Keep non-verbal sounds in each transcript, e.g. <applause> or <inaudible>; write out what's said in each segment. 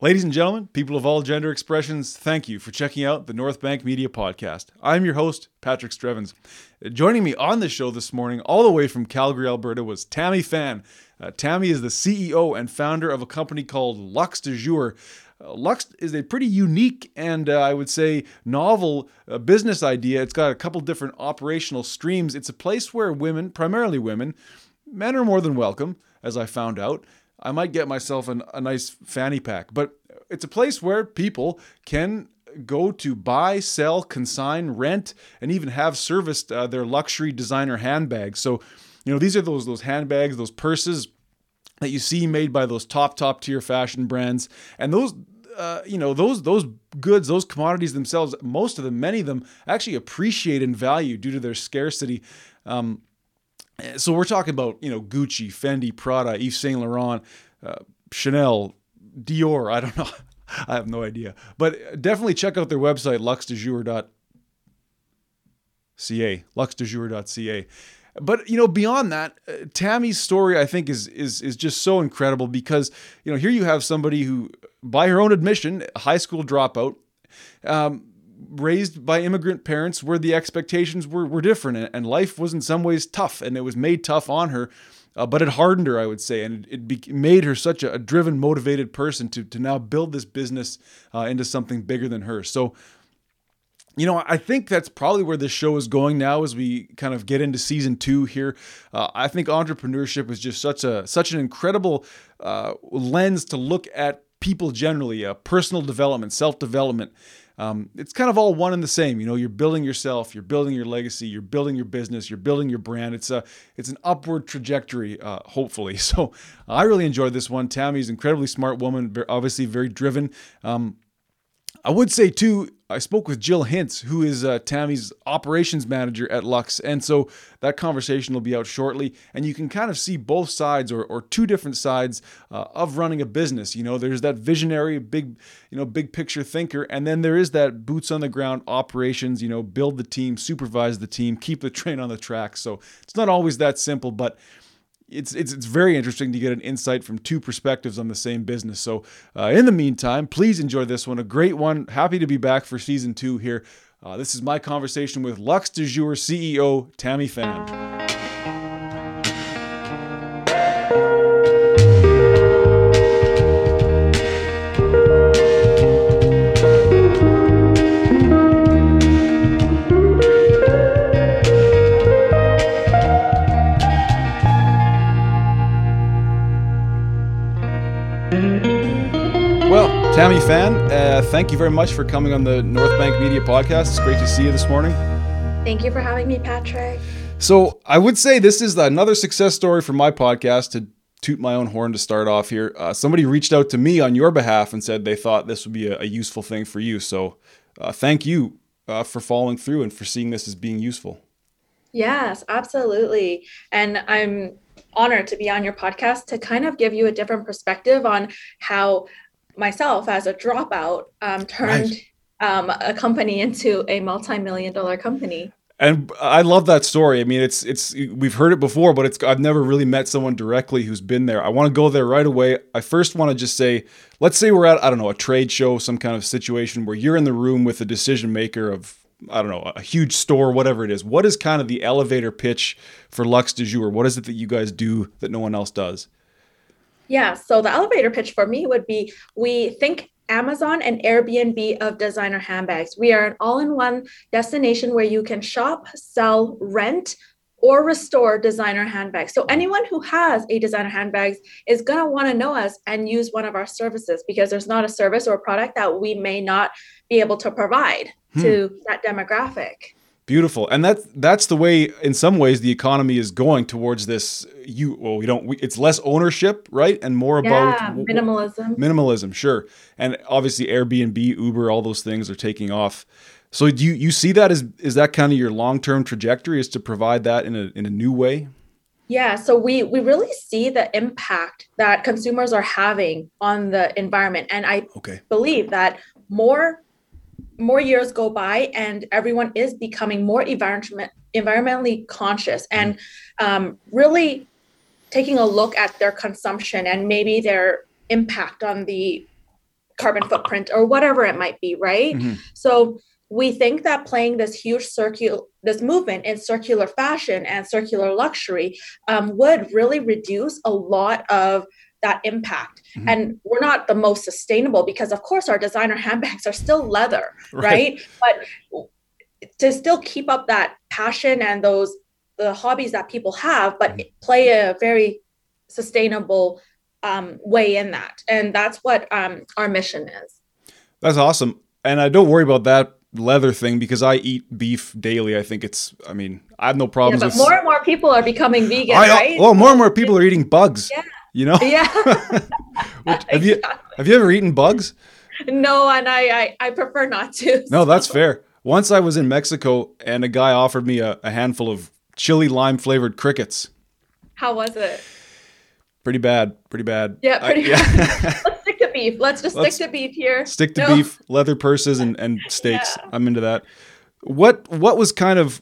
Ladies and gentlemen, people of all gender expressions, thank you for checking out the North Bank Media Podcast. I'm your host, Patrick Strevens. Joining me on the show this morning, all the way from Calgary, Alberta, was Tammy Phan. Uh, Tammy is the CEO and founder of a company called Luxe du Jour. Uh, Luxe is a pretty unique and uh, I would say novel uh, business idea. It's got a couple different operational streams. It's a place where women, primarily women, men are more than welcome, as I found out. I might get myself an, a nice fanny pack, but it's a place where people can go to buy, sell, consign, rent, and even have serviced uh, their luxury designer handbags. So, you know, these are those those handbags, those purses that you see made by those top top tier fashion brands, and those. Uh, you know those those goods, those commodities themselves, most of them, many of them, actually appreciate in value due to their scarcity. Um, so we're talking about you know Gucci, Fendi, Prada, Yves Saint Laurent, uh, Chanel, Dior. I don't know. <laughs> I have no idea. But definitely check out their website, luxedujour.ca. luxedujour.ca. But you know, beyond that, uh, Tammy's story I think is is is just so incredible because you know here you have somebody who, by her own admission, high school dropout, um, raised by immigrant parents where the expectations were, were different and life was in some ways tough and it was made tough on her uh, but it hardened her i would say and it, it be, made her such a, a, driven motivated person to, to now build this business uh, into something bigger than her so you know, I think that's probably where this show is going now as we kind of get into season two here. Uh, I think entrepreneurship is just such a such an incredible uh, lens to look at people generally, uh, personal development, self development, um, it's kind of all one and the same. You know, you're building yourself, you're building your legacy, you're building your business, you're building your brand. It's a it's an upward trajectory, uh, hopefully. <laughs> So I really enjoyed this one. Tammy's incredibly smart woman, obviously very driven. Um, I would say too, I spoke with Jill Hintz, who is uh, Tammy's operations manager at Luxe, and so that conversation will be out shortly, and you can kind of see both sides or, or two different sides uh, of running a business. You know, there's that visionary, big, you know, big picture thinker, and then there is that boots on the ground operations. You know, build the team, supervise the team, keep the <laughs> train on the track. So it's not always that simple, but it's, it's it's very interesting to get an insight from two perspectives on the same business. So, uh, in the meantime, please enjoy this one. A great one. Happy to be back for season two here. Uh, this is my conversation with Luxe du Jour CEO Tammy Phan. Tammy Phan, uh, thank you very much for coming on the North Bank Media Podcast. It's great to see you this morning. Thank you for having me, Patrick. So, I would say this is another success story for my podcast to toot my own horn to start off here. Uh, somebody reached out to me on your behalf and said they thought this would be a, a useful thing for you. So, uh, thank you uh, for following through and for seeing this as being useful. Yes, absolutely. And I'm honored to be on your podcast to kind of give you a different perspective on how myself as a dropout um, turned um, a company into a multi-million dollar company and I love that story. I mean, it's it's we've heard it before, but it's I've never really met someone directly who's been there. I want to go there right away. I first want to just say, let's say we're at I don't know a trade show, some kind of situation where you're in the room with a decision maker of I don't know a huge store, whatever it is. What is kind of the elevator pitch for Luxe du Jour? What is it that you guys do that no one else does? Yeah. So the elevator pitch for me would be we think Amazon and Airbnb of designer handbags. We are an all in one destination where you can shop, sell, rent, or restore designer handbags. So anyone who has a designer handbags is going to want to know us and use one of our services because there's not a service or a product that we may not be able to provide hmm. to that demographic. Beautiful, and that's that's the way. In some ways, the economy is going towards this. You well, we don't. We, it's less ownership, right, and more yeah, about minimalism. Minimalism, sure, and obviously Airbnb, Uber, all those things are taking off. So do you you see that as is that kind of your long term trajectory is to provide that in a in a new way? Yeah, so we we really see the impact that consumers are having on the environment, and I okay. believe that more more years go by and everyone is becoming more environment, environmentally conscious and um, really taking a look at their consumption and maybe their impact on the carbon footprint or whatever it might be, right? Mm-hmm. So we think that playing this huge circular this movement in circular fashion and circular luxury um, would really reduce a lot of that impact mm-hmm. and we're not the most sustainable because of course our designer handbags are still leather <laughs> right. right but to still keep up that passion and those the hobbies that people have but mm-hmm. play a very sustainable um, way in that and that's what um, our mission is that's awesome and i don't worry about that leather thing because I eat beef daily. I think it's. I mean, I have no problems. Yeah, but with, more and more people are becoming vegan, I, right? Well, more and more people are eating bugs. Yeah. You know. Yeah. <laughs> Which, have you have you ever eaten bugs? No, and I I, I prefer not to. No, that's fair. Once I was in Mexico and a guy offered me a, a handful of chili lime flavored crickets. How was it? Pretty bad. Pretty bad. Yeah, pretty uh, <laughs> yeah Let's stick to beef. Let's just Let's stick to beef here. Stick to no. beef, leather purses, and, and <laughs> steaks. Yeah. I'm into that. What what was kind of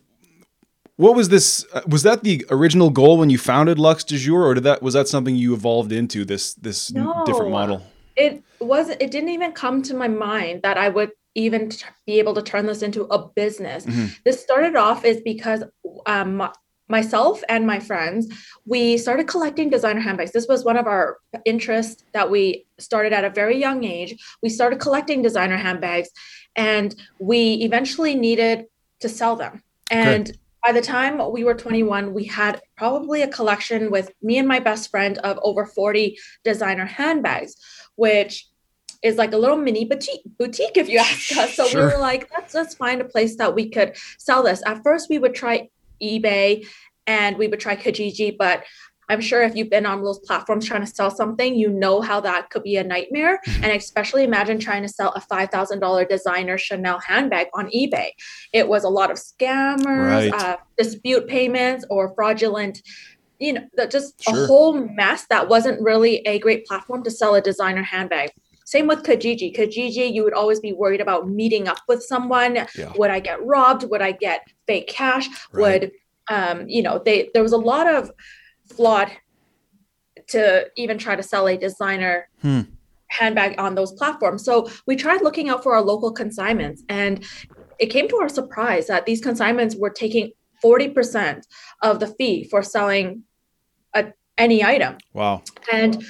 what was this? Uh, was that the original goal when you founded Luxe du Jour, or did that was that something you evolved into this this no, different model? It wasn't. It didn't even come to my mind that I would even t- be able to turn this into a business. Mm-hmm. This started off is because um, myself and my friends, we started collecting designer handbags. This was one of our interests that we started at a very young age. We started collecting designer handbags and we eventually needed to sell them. And. By the time we were 21, we had probably a collection with me and my best friend of over 40 designer handbags, which is like a little mini boutique boutique if you ask us. So sure. we were like, let's let's find a place that we could sell this. At first we would try eBay and we would try Kijiji, but I'm sure if you've been on those platforms trying to sell something, you know how that could be a nightmare. Mm-hmm. And especially imagine trying to sell a $5,000 designer Chanel handbag on eBay. It was a lot of scammers, right. uh, dispute payments, or fraudulent, you know, just sure. a whole mess that wasn't really a great platform to sell a designer handbag. Same with Kijiji. Kijiji, you would always be worried about meeting up with someone. Yeah. Would I get robbed? Would I get fake cash? Right. Would um, you know, they there was a lot of flawed to even try to sell a designer hmm. handbag on those platforms. So we tried looking out for our local consignments, and it came to our surprise that these consignments were taking 40% of the fee for selling a, any item. Wow. And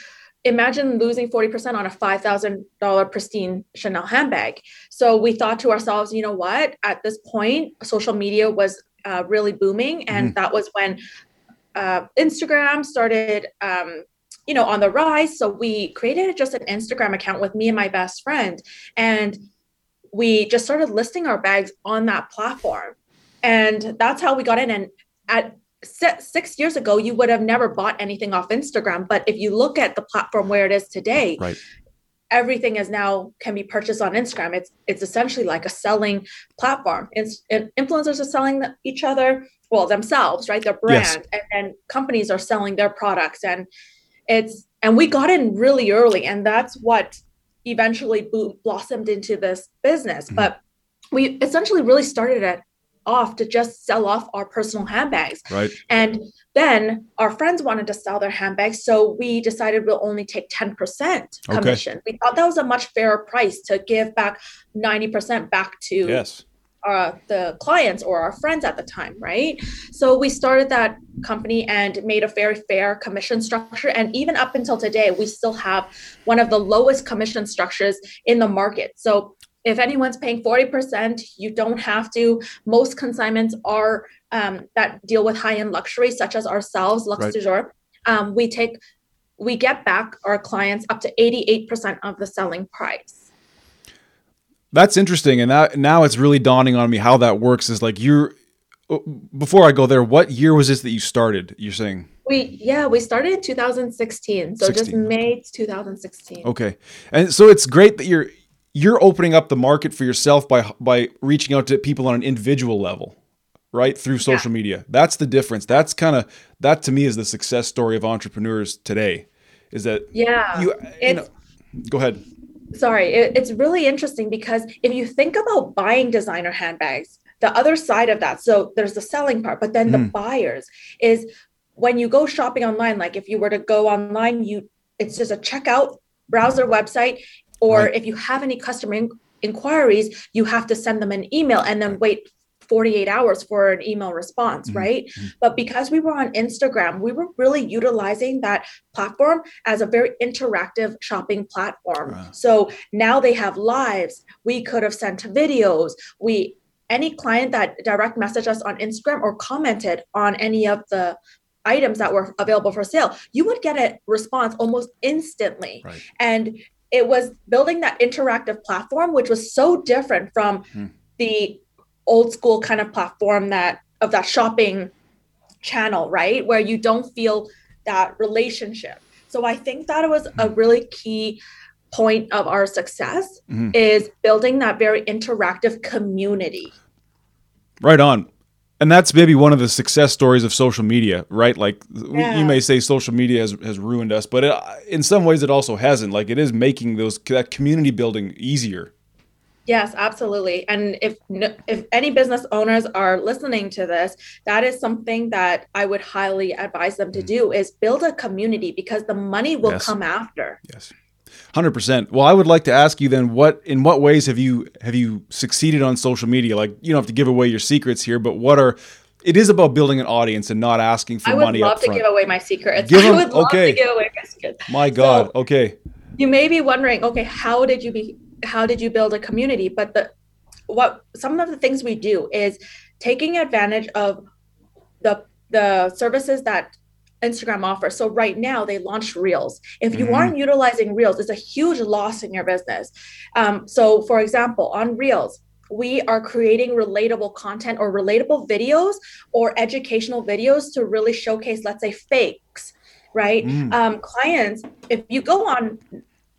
imagine losing 40% on a $5,000 pristine Chanel handbag. So we thought to ourselves, you know what? At this point, social media was uh, really booming. And mm-hmm. that was when uh, Instagram started. Um, you know, on the rise. So we created just an Instagram account with me and my best friend. And we just started listing our bags on that platform. And that's how we got in. And at six years ago, you would have never bought anything off Instagram. But if you look at the platform where it is today, right. everything is now can be purchased on Instagram. It's it's essentially like a selling platform. It's, influencers are selling each other, well themselves, right? Their brand, yes. and, and companies are selling their products, and it's and we got in really early, and that's what eventually blossomed into this business. Mm-hmm. But we essentially really started it off to just sell off our personal handbags. Right. And then our friends wanted to sell their handbags. So we decided we'll only take 10% commission. Okay. We thought that was a much fairer price to give back 90% back to yes. Uh, the clients or our friends at the time, right? So we started that company and made a very fair commission structure. And even up until today, we still have one of the lowest commission structures in the market. So if anyone's paying 40%, you don't have to. Most consignments are um, that deal with high-end luxury, such as ourselves, Luxe right. du Jour. Um, we take, we get back our clients up to 88% of the selling price. That's interesting, and that now it's really dawning on me how that works. Is like you're. Oh, before I go there, what year was this that you started? You're saying we yeah we started in 2016, so 16. just May 2016. Okay, and so it's great that you're you're opening up the market for yourself by by reaching out to people on an individual level right through social yeah. media that's the difference that's kind of that to me is the success story of entrepreneurs today is that yeah you, you know, go ahead sorry it, it's really interesting because if you think about buying designer handbags the other side of that so there's the selling part but then mm. the hmm. buyers is when you go shopping online like if you were to go online you it's just a checkout browse their website Or Right. if you have any customer in- inquiries, you have to send them an email and then wait 48 hours for an email response, Mhm. right? Mhm. But because we were on Instagram, we were really utilizing that platform as a very interactive shopping platform. Wow. So now they have lives. We could have sent videos. We any client that direct messaged us on Instagram or commented on any of the items that were available for sale, you would get a response almost instantly. Right. And it was building that interactive platform, which was so different from Hmm. the old school kind of platform that of that shopping channel, right? Where you don't feel that relationship. So I think that it was a really key point of our success Mhm. is building that very interactive community. Right on. And that's maybe one of the success stories of social media, right? Like Yeah. you may say social media has, has ruined us, but it, in some ways it also hasn't. Like it is making those that community building easier. Yes, absolutely. And if if any business owners are listening to this, that is something that I would highly advise them to mm-hmm. do is build a community because the money will Yes. come after. Yes. 100%. Well, I would like to ask you then what in what ways have you have you succeeded on social media? Like you don't have to give away your secrets here, but what are it is about building an audience and not asking for money. I would money love to give away my secrets. Give <laughs> I 'em- would love okay. to give away my secrets. My god. So- okay. you may be wondering okay how did you be how did you build a community? But the what some of the things we do is taking advantage of the the services that instagram offers. So right now they launched reels. If you Mhm. aren't utilizing reels it's a huge loss in your business. Um, so for example on reels we are creating relatable content or relatable videos or educational videos to really showcase let's say fakes right? Mm. um, clients if you go on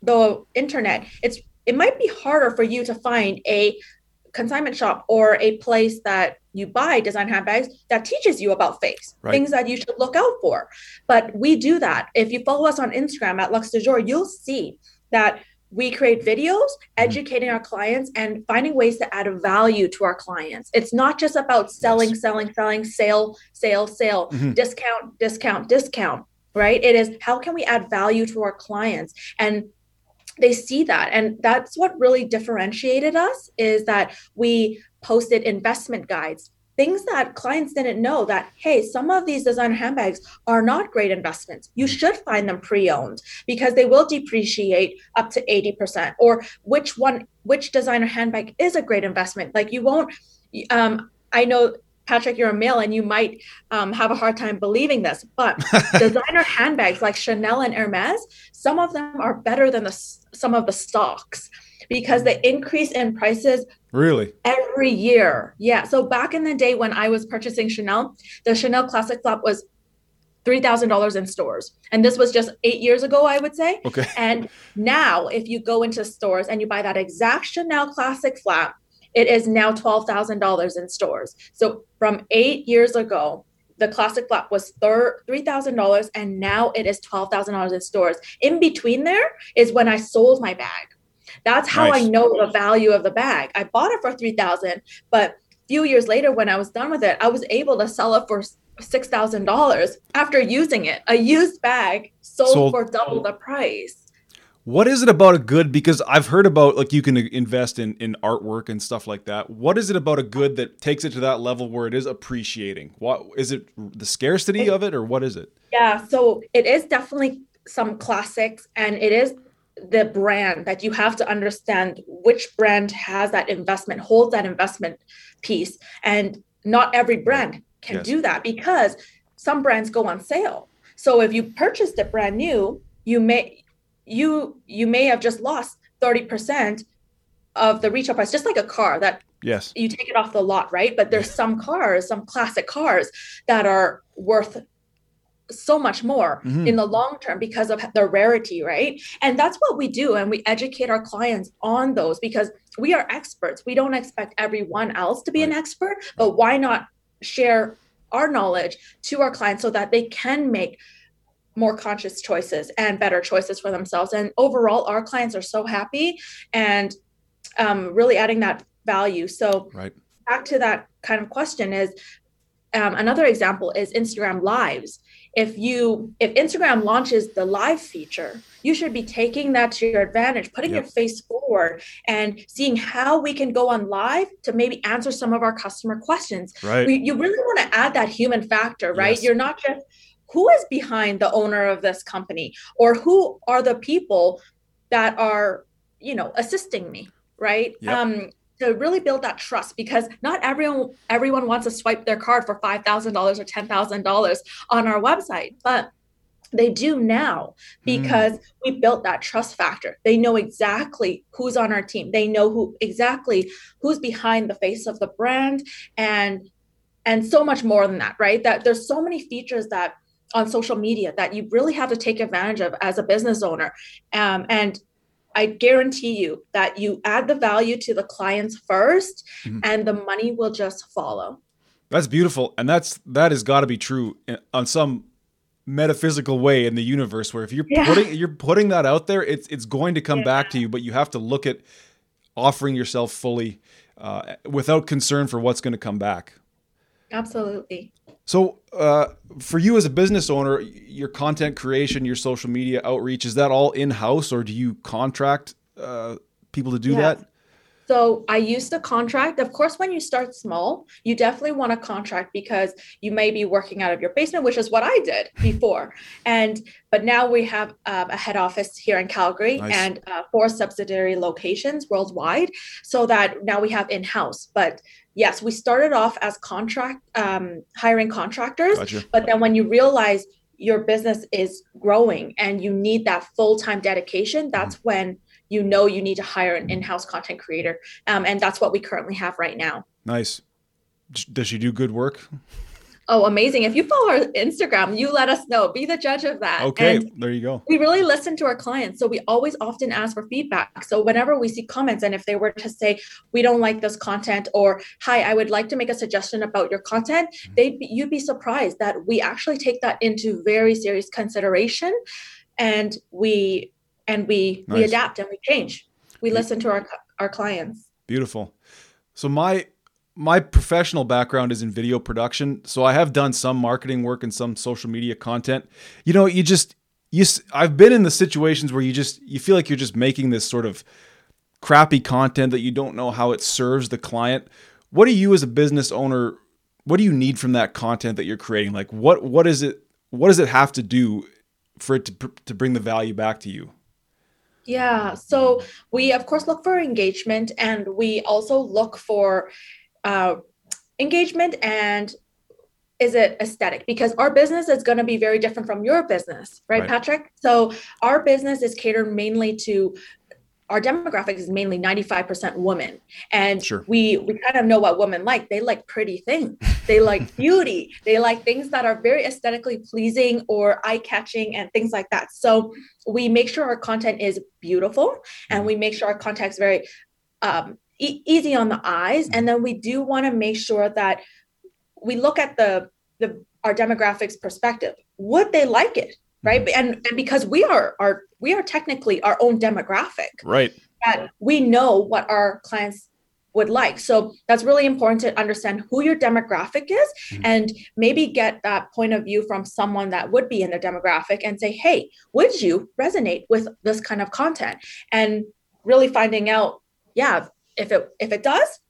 the internet it's it might be harder for you to find a consignment shop or a place that you buy design handbags that teaches you about fakes Right. things that you should look out for. But we do that. If you follow us on instagram at luxe du jour you'll see that we create videos educating our clients and finding ways to add value to our clients. It's not just about selling Yes. selling selling sale sale sale. Mhm. discount discount discount right? It is how can we add value to our clients? And they see that. And that's what really differentiated us is that we posted investment guides things that clients didn't know that hey some of these designer handbags are not great investments. You should find them pre-owned because they will depreciate up to 80% or which one which designer handbag is a great investment? Like you won't um, i know patrick you're a male and you might um, have a hard time believing this but <laughs> designer handbags like chanel and hermes some of them are better than the some of the stocks because the increase in prices Really? every year. Yeah. So back in the day when I was purchasing Chanel, the Chanel Classic Flap was $3,000 in stores. And this was just eight years ago, I would say. Okay. And now, if you go into stores and you buy that exact Chanel Classic Flap, it is now $12,000 in stores. So from eight years ago, the classic flap was thir- $3,000 and now it is $12,000 in stores. In between there is when I sold my bag. That's how Nice. I know the value of the bag. I bought it for 3000 but a few years later when I was done with it, I was able to sell it for $6,000 after using it. A used bag sold, Sold- for double the price. What is it about a good? Because I've heard about like you can invest in in artwork and stuff like that. What is it about a good that takes it to that level where it is appreciating? What is it? The scarcity of it, or what is it? Yeah, so it is definitely some classics, and it is the brand that you have to understand which brand has that investment, holds that investment piece. And not every brand can Yes. do that because some brands go on sale. So if you purchased it brand new, you may you you may have just lost 30% of the retail price, just like a car that Yes. you take it off the lot, right? But there's some cars, some classic cars that are worth so much more Mhm. in the long term because of the rarity, right? And that's what we do. And we educate our clients on those because we are experts. We don't expect everyone else to be an expert, but why not share our knowledge to our clients so that they can make more conscious choices and better choices for themselves. And overall, our clients are so happy and um, really adding that value. So Right. back to that kind of question is um, another example is Instagram lives. if you if instagram launches the live feature you should be taking that to your advantage putting yep. your face forward and seeing how we can go on live to maybe answer some of our customer questions right we, you really want to add that human factor right yes. you're not just who is behind the owner of this company or who are the people that are you know assisting me right yep. um to really build that trust because not everyone everyone wants to swipe their card for $5000 or $10000 on our website but they do now hmm. because mm. we built that trust factor they know exactly who's on our team they know who exactly who's behind the face of the brand and and so much more than that right that there's so many features that on social media that you really have to take advantage of as a business owner um, and I guarantee you that you add the value to the clients 1st mm-hmm. and the money will just follow. That's beautiful. And that's that has got to be true on some metaphysical way in the universe where if you're yeah. putting you're putting that out there, it's it's going to come yeah. back to you, but you have to look at offering yourself fully uh, without concern for what's going to come back. Absolutely. So, uh, for you as a business owner, your content creation, your social media outreach, is that all in house or do you contract uh, people to do yes. that? So I used to contract. Of course, when you start small, you definitely want a contract because you may be working out of your basement, which is what I did before. and but now we have um, a head office here in Calgary nice. and uh, four subsidiary locations worldwide, so that now we have in house. But yes, we started off as contract um, hiring contractors, gotcha. but then when you realize your business is growing and you need that full-time dedication, that's mm when you know you need to hire an in-house content creator, um, and that's what we currently have right now. Nice. Does she do good work? Oh, amazing. If you follow our Instagram, you let us know. Be the judge of that. Okay, and there you go. We really listen to our clients. So we always often ask for feedback. So whenever we see comments, and if they were to say, we don't like this content, or hi, I would like to make a suggestion about your content, mm-hmm. they you'd be surprised that we actually take that into very serious consideration and we and we nice. we adapt and we change. We listen to our our clients. Beautiful. So my my professional background is in video production, so I have done some marketing work and some social media content. You know, you just you I've been in the situations where you just you feel like you're just making this sort of crappy content that you don't know how it serves the client. What do you as a business owner what do you need from that content that you're creating? Like what what is it what does it have to do for it to to bring the value back to you? Yeah, so we of course look for engagement and we also look for uh, engagement and is it aesthetic? Because our business is going to be very different from your business right, right, patrick? So our business is catered mainly to our demographic is mainly 95% women. And sure. we we kind of know what women like. They like pretty things. They like <laughs> beauty. They like things that are very aesthetically pleasing or eye-catching and things like that. So we make sure our content is beautiful and we make sure our content is very um, e- easy on the eyes. And then we do want to make sure that we look at the the our demographics perspective. Would they like it right? Mm-hmm. and and because we are our we are technically our own demographic. Right. That we know what our clients would like. So that's really important to understand who your demographic is mm-hmm. and maybe get that point of view from someone that would be in the demographic and say hey would you resonate with this kind of content? And really finding out yeah if it if it does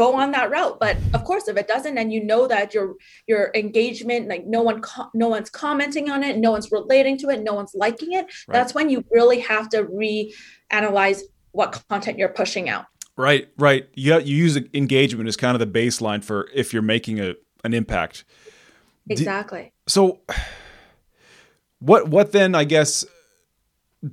go on that route. But of course if it doesn't and you know that your your engagement like no one co- no one's commenting on it no one's relating to it no one's liking it. Right. that's when you really have to reanalyze what content you're pushing out. Right right. You, you use engagement as kind of the baseline for if you're making a an impact. Exactly. Do, so what what then i guess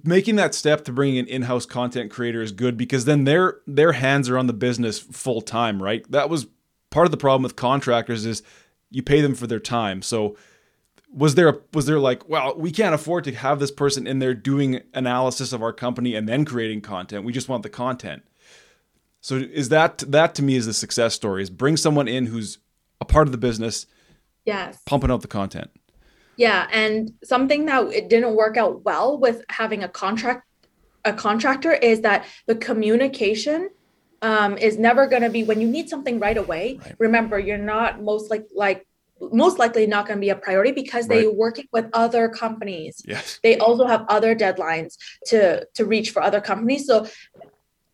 making that step to bringing an in-house content creator is good because then their their hands are on the business full time, right? That was part of the problem with contractors is you pay them for their time. So was there a, was there like, well, we can't afford to have this person in there doing analysis of our company and then creating content. We just want the content. So is that that to me is the success story is bring someone in who's a part of the business. Yes. Pumping out the content. Yeah, and something that it didn't work out well with having a contract a contractor is that the communication um, is never going to be when you need something right away. Right. Remember, you're not most like like most likely not going to be a priority because they're working with other companies. Yes. They also have other deadlines to to reach for other companies. So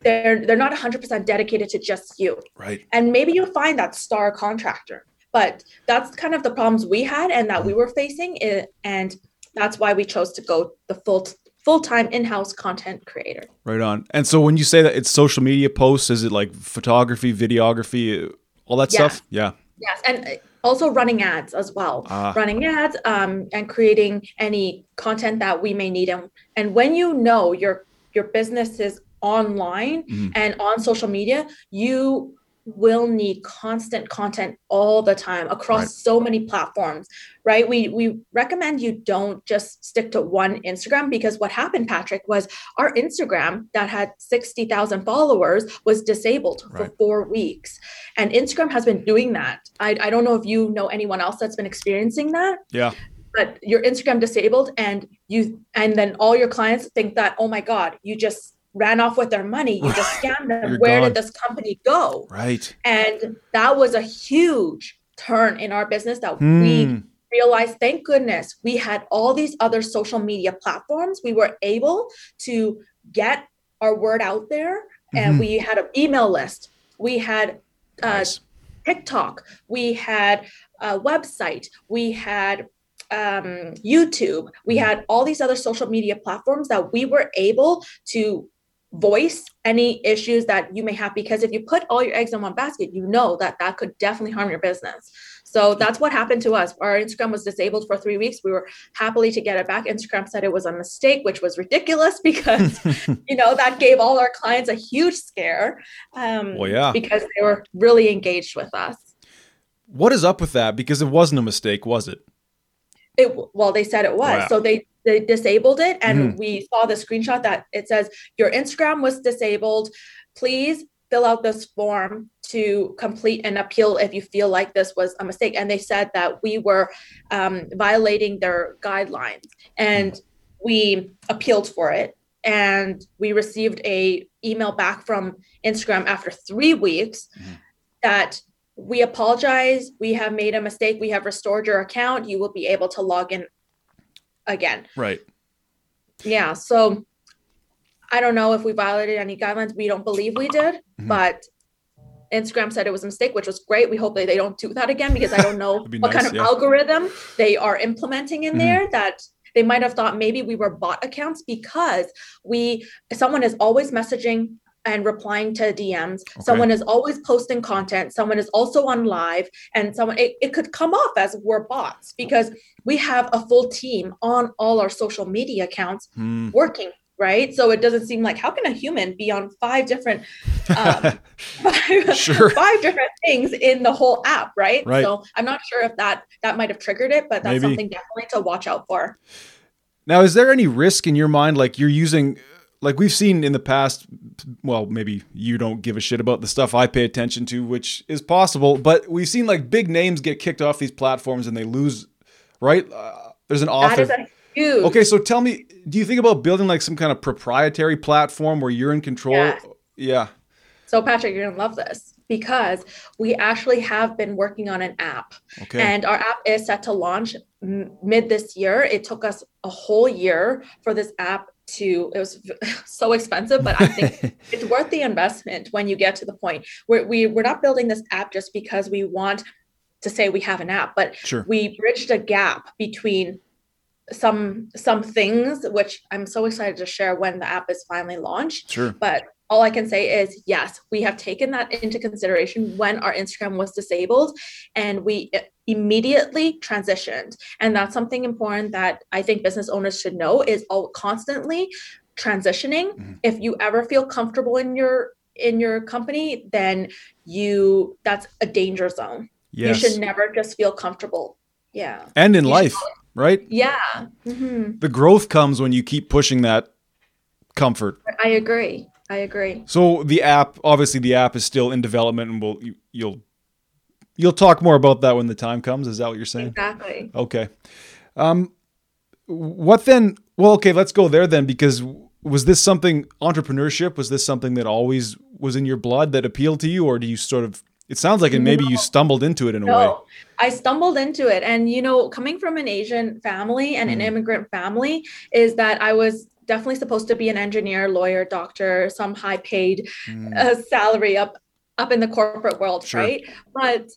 they're they're not 100% dedicated to just you. Right. And maybe you'll find that star contractor. But that's kind of the problems we had and that we were facing it, and that's why we chose to go the full full-time in-house content creator. Right on. And so when you say that it's social media posts, is it like photography, videography, all that Yeah. stuff? Yeah. Yes, and uh, also running ads as well. Ah. Running ads um, and creating any content that we may need. And, and when you know your your business is online Mhm. and on social media, you will need constant content all the time across Right. so many platforms right we we recommend you don't just stick to one instagram because what happened patrick was our instagram that had 60,000 followers was disabled Right. for 4 weeks and instagram has been doing that I, I don't know if you know anyone else that's been experiencing that Yeah. but your instagram disabled and you and then all your clients think that oh my god you just ran off with their money you just scammed them You're where gone. did this company go Right. and that was a huge turn in our business that we Hmm. realized thank goodness we had all these other social media platforms we were able to get our word out there and Mhm. we had an email list we had uh, Nice. tiktok we had a website we had um, youtube we had all these other social media platforms that we were able to voice any issues that you may have because if you put all your eggs in one basket you know that that could definitely harm your business so that's what happened to us our instagram was disabled for three weeks we were happily to get it back instagram said it was a mistake which was ridiculous <laughs> because <laughs> you know that gave all our clients a huge scare um, Well, yeah. because they were really engaged with us what is up with that? Because it wasn't a mistake, was it? it well they said it was Wow. so they they disabled it and Mhm. we saw the screenshot that it says your instagram was disabled. Please fill out this form to complete an appeal if you feel like this was a mistake. And they said that we were um, violating their guidelines and we appealed for it. And we received a email back from instagram after three weeks Mhm. that we apologize. We have made a mistake. We have restored your account. You will be able to log in again Right. yeah so i don't know if we violated any guidelines we don't believe we did Mhm. but instagram said it was a mistake which was great we hope that they don't do that again because i don't know <laughs> what kind of yeah. algorithm they are implementing in Mhm. there that they might have thought maybe we were bot accounts because we someone is always messaging and replying to DMs. Someone is always posting content. Someone is also on live, and someone it, it could come off as we're bots because we have a full team on all our social media accounts Hmm. working. Right. So it doesn't seem like how can a human be on five different um, <laughs> five, Sure. <laughs> five different things in the whole app, right? Right. So I'm not sure if that that might have triggered it, but that's Maybe. something definitely to watch out for. Now, is there any risk in your mind, like you're using, like we've seen in the past? Well, maybe you don't give a shit about the stuff I pay attention to, which is possible. But we've seen like big names get kicked off these platforms and they lose. Right? Uh, there's an That author. huge Okay, so tell me, do you think about building like some kind of proprietary platform where you're in control? Yes. Yeah. So Patrick, you're gonna love this because we actually have been working on an app, Okay. and our app is set to launch m- mid this year. It took us a whole year for this app to. It was <laughs> so expensive, but I think <laughs> it's worth the investment when you get to the point where we we're not building this app just because we want to say we have an app, but sure. we bridged a gap between some some things which i'm so excited to share when the app is finally launched Sure. but all i can say is yes we have taken that into consideration when our instagram was disabled and we immediately transitioned and that's something important that i think business owners should know is all constantly transitioning Mhm. if you ever feel comfortable in your in your company then you that's a danger zone Yes. you should never just feel comfortable yeah and in you should life, right? yeah, hmm The growth comes when you keep pushing that comfort. I agree. I agree. So the app, obviously, the app is still in development, and we'll you, you'll you'll talk more about that when the time comes. Is that what you're saying? Exactly. Okay. Um, what then? Well, okay, let's go there then. Because was this something entrepreneurship? Was this something that always was in your blood that appealed to you, or do you sort of it sounds like it maybe you stumbled into it in a no, way. I stumbled into it. And, you know, coming from an Asian family and an Mm. immigrant family, is that I was definitely supposed to be an engineer, lawyer, doctor, some high paid Mm, uh, salary up up in the corporate world, Sure. right? But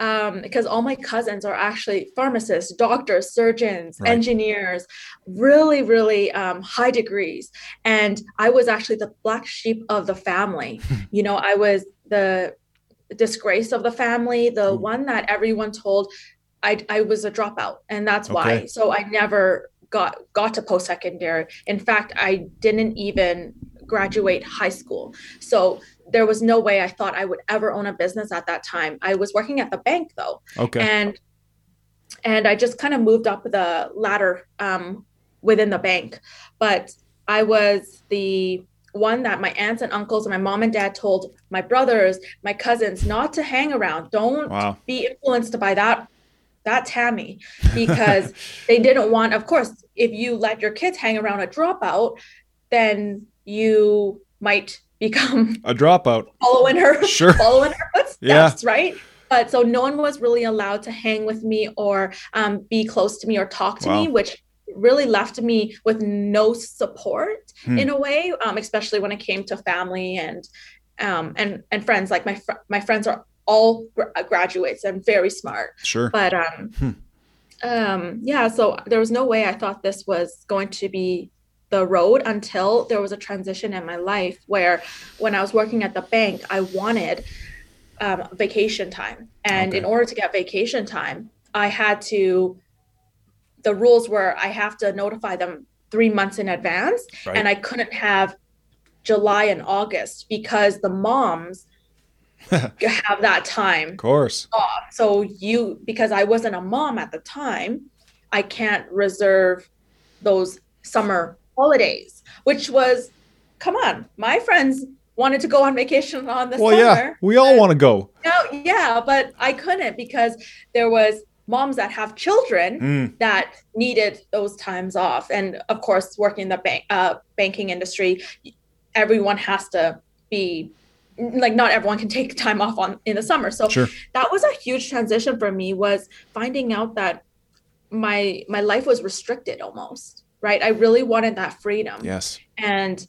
um, because all my cousins are actually pharmacists, doctors, surgeons, Right. engineers, really, really um, high degrees, and I was actually the black sheep of the family. <laughs> you know, I was the disgrace of the family, the Ooh. one that everyone told I I was a dropout, and that's why. So I never got got to post secondary. In fact, I didn't even graduate high school. So there was no way I thought I would ever own a business at that time. I was working at the bank though, okay. and and I just kind of moved up the ladder um, within the bank. But I was the one that my aunts and uncles and my mom and dad told my brothers, my cousins, not to hang around. Don't wow. be influenced by that that Tammy because <laughs> they didn't want of course if you let your kids hang around a dropout then you might become A dropout. following her <laughs> Sure. following her footsteps Yeah. right but so no one was really allowed to hang with me or um, be close to me or talk to me which really left me with no support Hmm. in a way um, especially when it came to family and um, and and friends like my fr- my friends are all gra- graduates and very smart Sure. but um Hmm. um yeah so there was no way i thought this was going to be the road until there was a transition in my life where when i was working at the bank i wanted um, vacation time and in order to get vacation time i had to the rules were i have to notify them three months in advance Right. and i couldn't have july and august because the moms have that time of course. off. So you, because I wasn't a mom at the time, I can't reserve those summer holidays, which was, come on, my friends wanted to go on vacation <laughs> on the Well, summer. yeah, we all want to go. No, yeah, but I couldn't because there was moms that have children Mm, that needed those times off, and of course, working in the bank uh, banking industry, everyone has to be like not everyone can take time off on in the summer. So sure. that was a huge transition for me was finding out that my my life was restricted almost right i really wanted that freedom Yes. and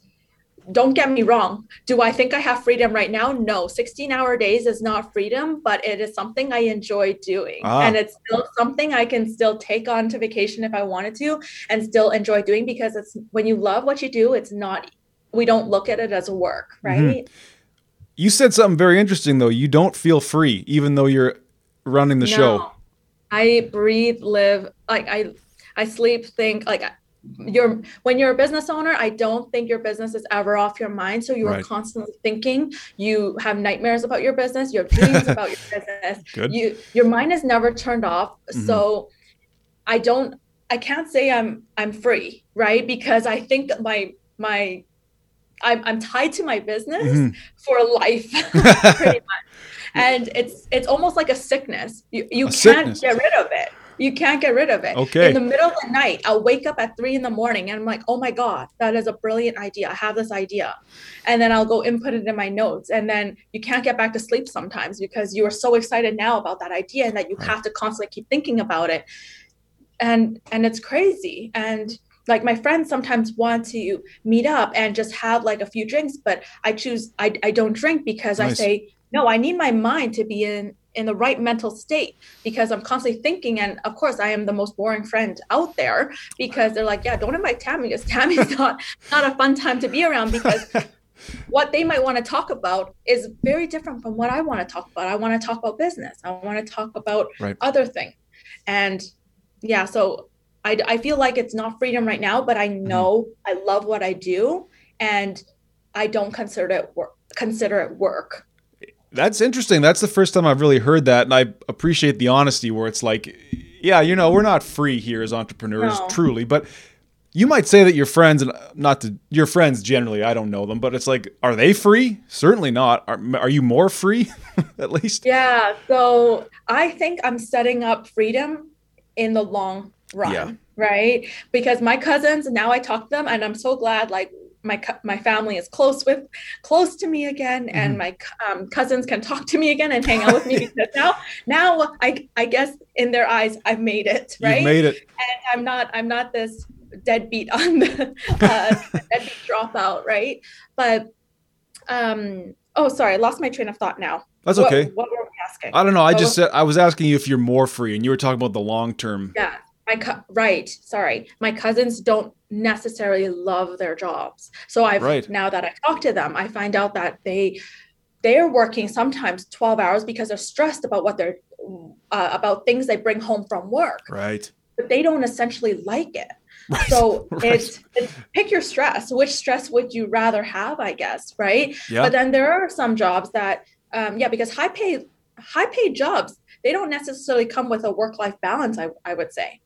don't get me wrong do i think i have freedom right now no 16 hour days is not freedom but it is something i enjoy doing Ah. and it's still something i can still take on to vacation if i wanted to and still enjoy doing because it's when you love what you do it's not we don't look at it as work Mm-hmm. You said something very interesting though. You don't feel free even though you're running the show. I breathe, live, like I I sleep, think like you're when you're a business owner, I don't think your business is ever off your mind. So you are Right. constantly thinking. You have nightmares about your business. You have dreams about your <laughs> business. Good. You your mind is never turned off. Mhm. So I don't. I can't say I'm I'm free, right? Because I think my my I'm I'm tied to my business Mhm. for life, <laughs> pretty much. And it's it's almost like a sickness. You you A can't sickness. get rid of it. You can't get rid of it. Okay. In the middle of the night, I'll wake up at three in the morning and I'm like, oh my God, that is a brilliant idea. I have this idea. And then I'll go input it in my notes. And then you can't get back to sleep sometimes because you are so excited now about that idea and that you Right. have to constantly keep thinking about it. And and it's crazy. And like my friends sometimes want to meet up and just have like a few drinks, but I choose I, I don't drink because I say, no, I need my mind to be in in the right mental state because I'm constantly thinking. And of course, I am the most boring friend out there because they're like, yeah, don't invite Tammy because Tammy's <laughs> not not a fun time to be around because <laughs> what they might want to talk about is very different from what I want to talk about. I want to talk about business. I want to talk about Right. other things. And yeah, so I, I feel like it's not freedom right now, but I mm-hmm. know I love what I do and I don't consider it work consider it work. That's interesting. That's the first time I've really heard that, and I appreciate the honesty where it's like, yeah, you know, we're not free here as entrepreneurs, No. truly, but you might say that your friends and uh, not to your friends generally, I don't know them, but it's like, are they free? Certainly not. Are, are you more free, <laughs> at least? Yeah, so I think I'm setting up freedom in the long run, Yeah. right? Because my cousins now I talk to them and I'm so glad like my my family is close with close to me again and mm-hmm. my um, cousins can talk to me again and hang out with me <laughs> because now now I I guess in their eyes I've made it right? You've made it. And I'm not I'm not this deadbeat on the <laughs> uh, deadbeat dropout right? But um oh sorry I lost my train of thought now. That's okay. what, what were we asking? I don't know I what just was- said I was asking you if you're more free and you were talking about the long term. Yeah my co- right sorry my cousins don't necessarily love their jobs so i've right. now that i talk to them i find out that they they're working sometimes 12 hours because they're stressed about what they're uh, about things they bring home from work right but they don't essentially like it <laughs> right. so right. It's, it's pick your stress which stress would you rather have i guess right yeah. but then there are some jobs that um, yeah because high paid high paid jobs they don't necessarily come with a work life balance I, I would say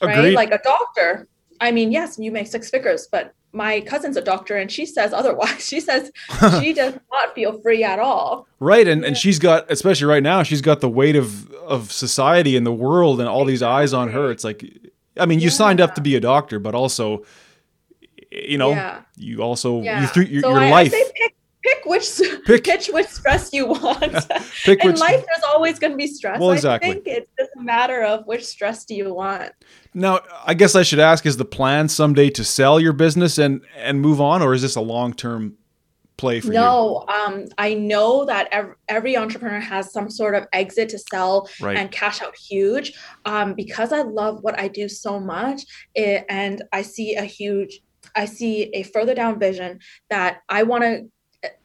Agreed. right? Like a doctor. I mean, yes, you make six figures, but my cousin's a doctor and she says otherwise. <laughs> She says <laughs> she does not feel free at all. Right. And and she's got especially right now, she's got the weight of of society and the world and all these eyes on her. It's like I mean, you yeah. signed up to be a doctor, but also you know, yeah. you also yeah. you your, so your I, life. I pick pick which <laughs> pick, pitch which stress you want. <laughs> pick In which, life, there's always going to be stress. Well, exactly. I think it's just a matter of which stress do you want. Now, I guess I should ask: Is the plan someday to sell your business and and move on, or is this a long term play for no, you? No, um, I know that every, every, entrepreneur has some sort of exit to sell right. and cash out huge. Um, because I love what I do so much, it, and I see a huge I see a further down vision that I want to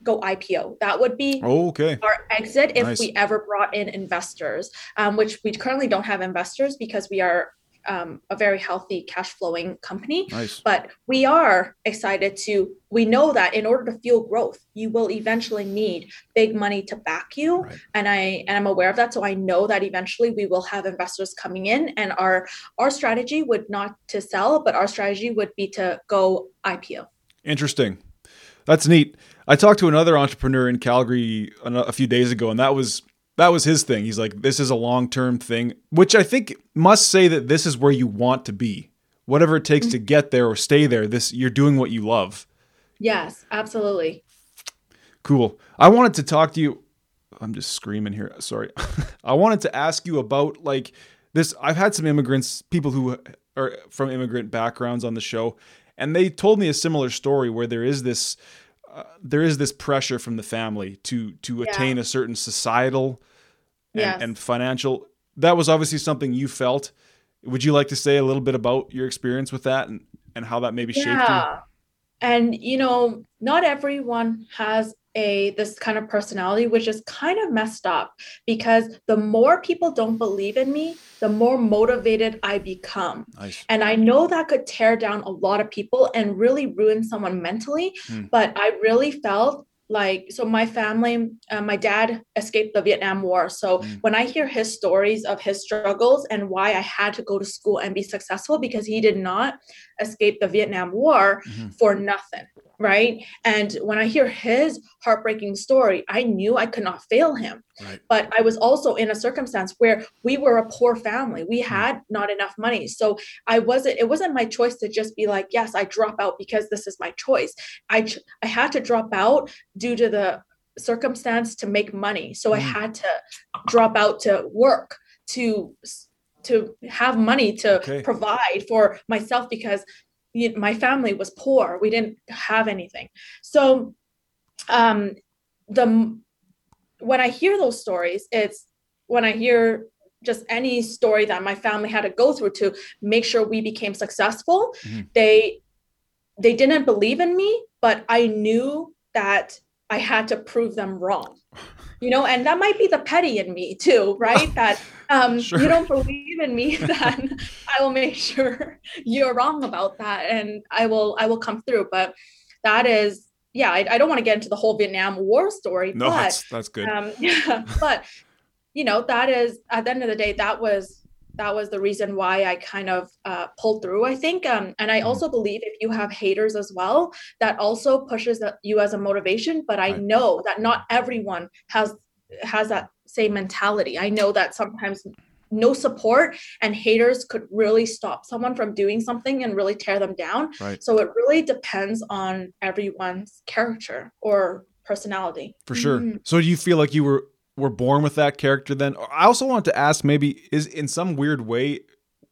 go IPO. That would be oh, okay. our exit if nice. we ever brought in investors, um, which we currently don't have investors because we are um, a very healthy cash flowing company. Nice. But we are excited to, we know that in order to fuel growth, you will eventually need big money to back you. Right. And I, and I'm aware of that. So I know that eventually we will have investors coming in and our, our strategy would not to sell, but our strategy would be to go IPO. Interesting. That's neat. I talked to another entrepreneur in Calgary a few days ago, and that was that was his thing. He's like, "This is a long term thing," which I think must say that this is where you want to be, whatever it takes mm-hmm. to get there or stay there. This you're doing what you love. Yes, absolutely. Cool. I wanted to talk to you. I'm just screaming here. Sorry. <laughs> I wanted to ask you about like this. I've had some immigrants, people who are from immigrant backgrounds on the show, and they told me a similar story where there is this uh, there is this pressure from the family to to yeah. attain a certain societal and, yes. and financial that was obviously something you felt would you like to say a little bit about your experience with that and, and how that maybe yeah. shaped you and you know not everyone has a this kind of personality which is kind of messed up because the more people don't believe in me the more motivated i become nice. and i know that could tear down a lot of people and really ruin someone mentally hmm. but i really felt like so my family uh, my dad escaped the vietnam war so mm. when i hear his stories of his struggles and why i had to go to school and be successful because he did not escape the vietnam war mm-hmm. for nothing right and when i hear his heartbreaking story i knew i could not fail him right. but i was also in a circumstance where we were a poor family we hmm. had not enough money so i wasn't it wasn't my choice to just be like yes i drop out because this is my choice i i had to drop out due to the circumstance to make money so mm. i hmm. had to drop out to work to to have money to okay. provide for myself because you know, my family was poor. We didn't have anything. So um, the when I hear those stories, it's when I hear just any story that my family had to go through to make sure we became successful. Mm-hmm. They they didn't believe in me, but I knew that I had to prove them wrong. <laughs> You know, and that might be the petty in me too, right? <laughs> that um, sure. you don't believe in me, <laughs> then I will make sure <laughs> you're wrong about that, and I will I will come through. But that is, yeah, I, I don't want to get into the whole Vietnam War story. No, but, that's that's good. Um, yeah, but you know, that is at the end of the day, that was that was the reason why I kind of uh, pulled through, I think. Um, and I mm-hmm. also believe if you have haters as well, that also pushes you as a motivation. But I right. know that not everyone has has that same mentality. I know that sometimes no support and haters could really stop someone from doing something and really tear them down Right. so it really depends on everyone's character or personality For sure. Mhm. So do you feel like you were were born with that character then? I also want to ask maybe is in some weird way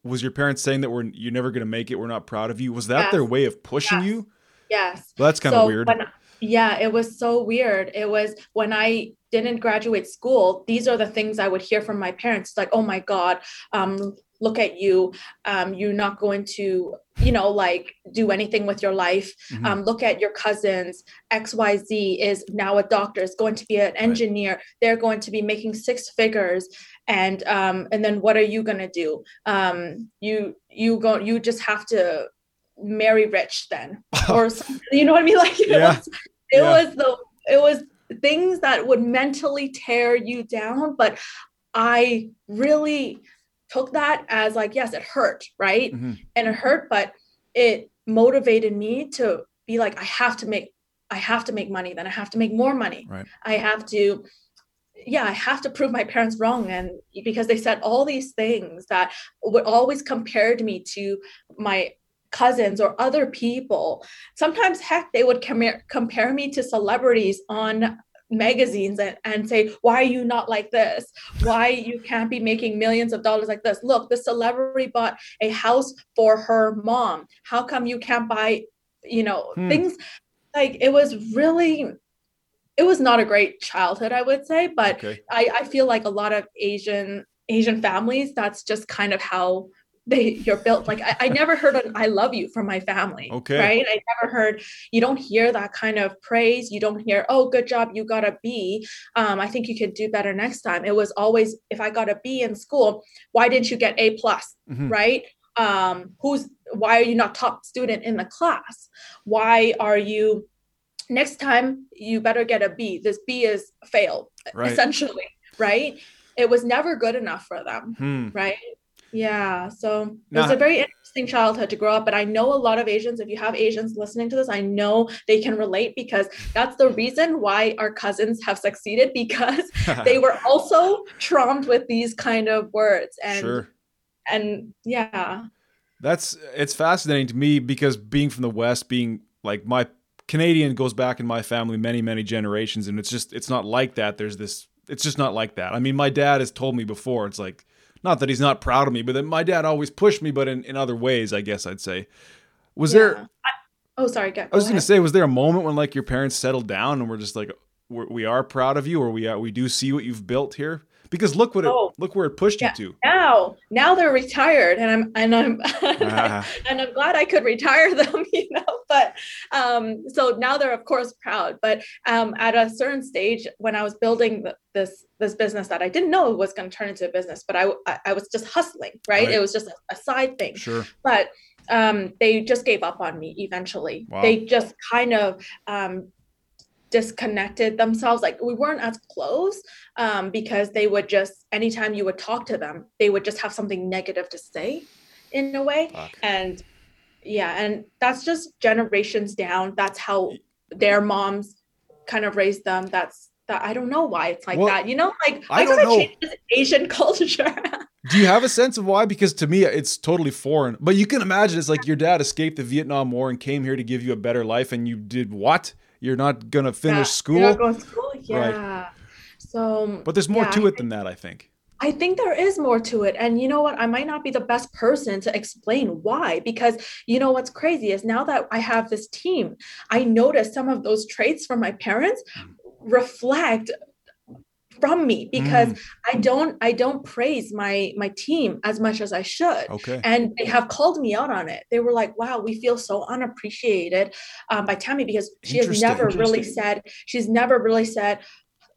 was your parents saying that we're you're never going to make it, we're not proud of you? Was that Yes. their way of pushing Yes. you? yes Well, that's kind of So weird. when- yeah, it was so weird. It was when I didn't graduate school, these are the things I would hear from my parents like, oh my God, um, look at you. Um, you're not going to, you know, like do anything with your life. Mhm. Um, look at your cousins. XYZ is now a doctor, is going to be an engineer. They're going to be making six figures. And um, and then what are you gonna do? Um, you you go you just have to marry rich then <laughs> or you know what I mean? <laughs> Like it Yeah. was it Yeah. was the it was things that would mentally tear you down. But I really took that as like, yes, it hurt, right? Mhm. And it hurt, but it motivated me to be like, I have to make I have to make money, then I have to make more money. Right. I have to yeah, I have to prove my parents wrong. And because they said all these things that would always compared me to my cousins or other people. Sometimes, heck, they would compare, compare me to celebrities on magazines and, and say, Why are you not like this? Why you can't be making millions of dollars like this? Look, the celebrity bought a house for her mom. How come you can't buy, you know, Hmm. things like it was really it was not a great childhood, I would say, but Okay. I, I feel like a lot of Asian Asian families, that's just kind of how they you're built. Like I, I <laughs> never heard an I love you from my family. Okay. Right. I never heard you don't hear that kind of praise. You don't hear, oh, good job, you got a B. Um, I think you could do better next time. It was always if I got a B in school, why didn't you get A plus? Mhm. Right? Um, who's why are you not top student in the class? Why are you next time you better get a B? This B is failed Right. essentially, right? It was never good enough for them, Hmm. right? Yeah. So it was a very interesting childhood to grow up. But I know a lot of Asians, if you have Asians listening to this, I know they can relate because that's the reason why our cousins have succeeded <laughs> because they were <laughs> also traumed with these kind of words. And sure. and yeah. That's it's fascinating to me because being from the West, being like my Canadian goes back in my family many, many generations, and it's just it's not like that. There's this it's just not like that. I mean, my dad has told me before, it's like not that he's not proud of me, but that my dad always pushed me, but in, in other ways, I guess I'd say. Was yeah. there I, oh, sorry. Go, I was gonna say, was there a moment when like your parents settled down and we're just like we're, we are proud of you, or we are, we do see what you've built here? Because look what it Oh. look where it pushed Yeah. you to. now now they're retired and i'm and i'm <laughs> Ah. and i'm glad i could retire them <laughs> you know but um so now they're of course proud but um at a certain stage when i was building th- this this business that i didn't know was going to turn into a business but i i, I was just hustling right? Right. it was just a, a side thing Sure. but um, they just gave up on me eventually. Wow. They just kind of um, disconnected themselves. Like we weren't as close um, because they would just, anytime you would talk to them, they would just have something negative to say in a way. Fuck. And yeah, and that's just generations down. That's how their moms kind of raised them. That's that. I don't know why it's like Well, that. You know, like I don't know. Asian <laughs> culture. Do you have a sense of why? Because to me, it's totally foreign. But you can imagine it's like your dad escaped the Vietnam War and came here to give you a better life, and you did what? You're not gonna finish Yeah, school. You're not going to school. Yeah. So, but there's more yeah, to it than that, I think. I think there is more to it. And you know what? I might not be the best person to explain why, because you know what's crazy is now that I have this team, I notice some of those traits from my parents Mm. reflect from me because Mm, I don't I don't praise my my team as much as I should. okay. And they have called me out on it. They were like, wow, we feel so unappreciated um, by Tammy because she has never really said, she's never really said,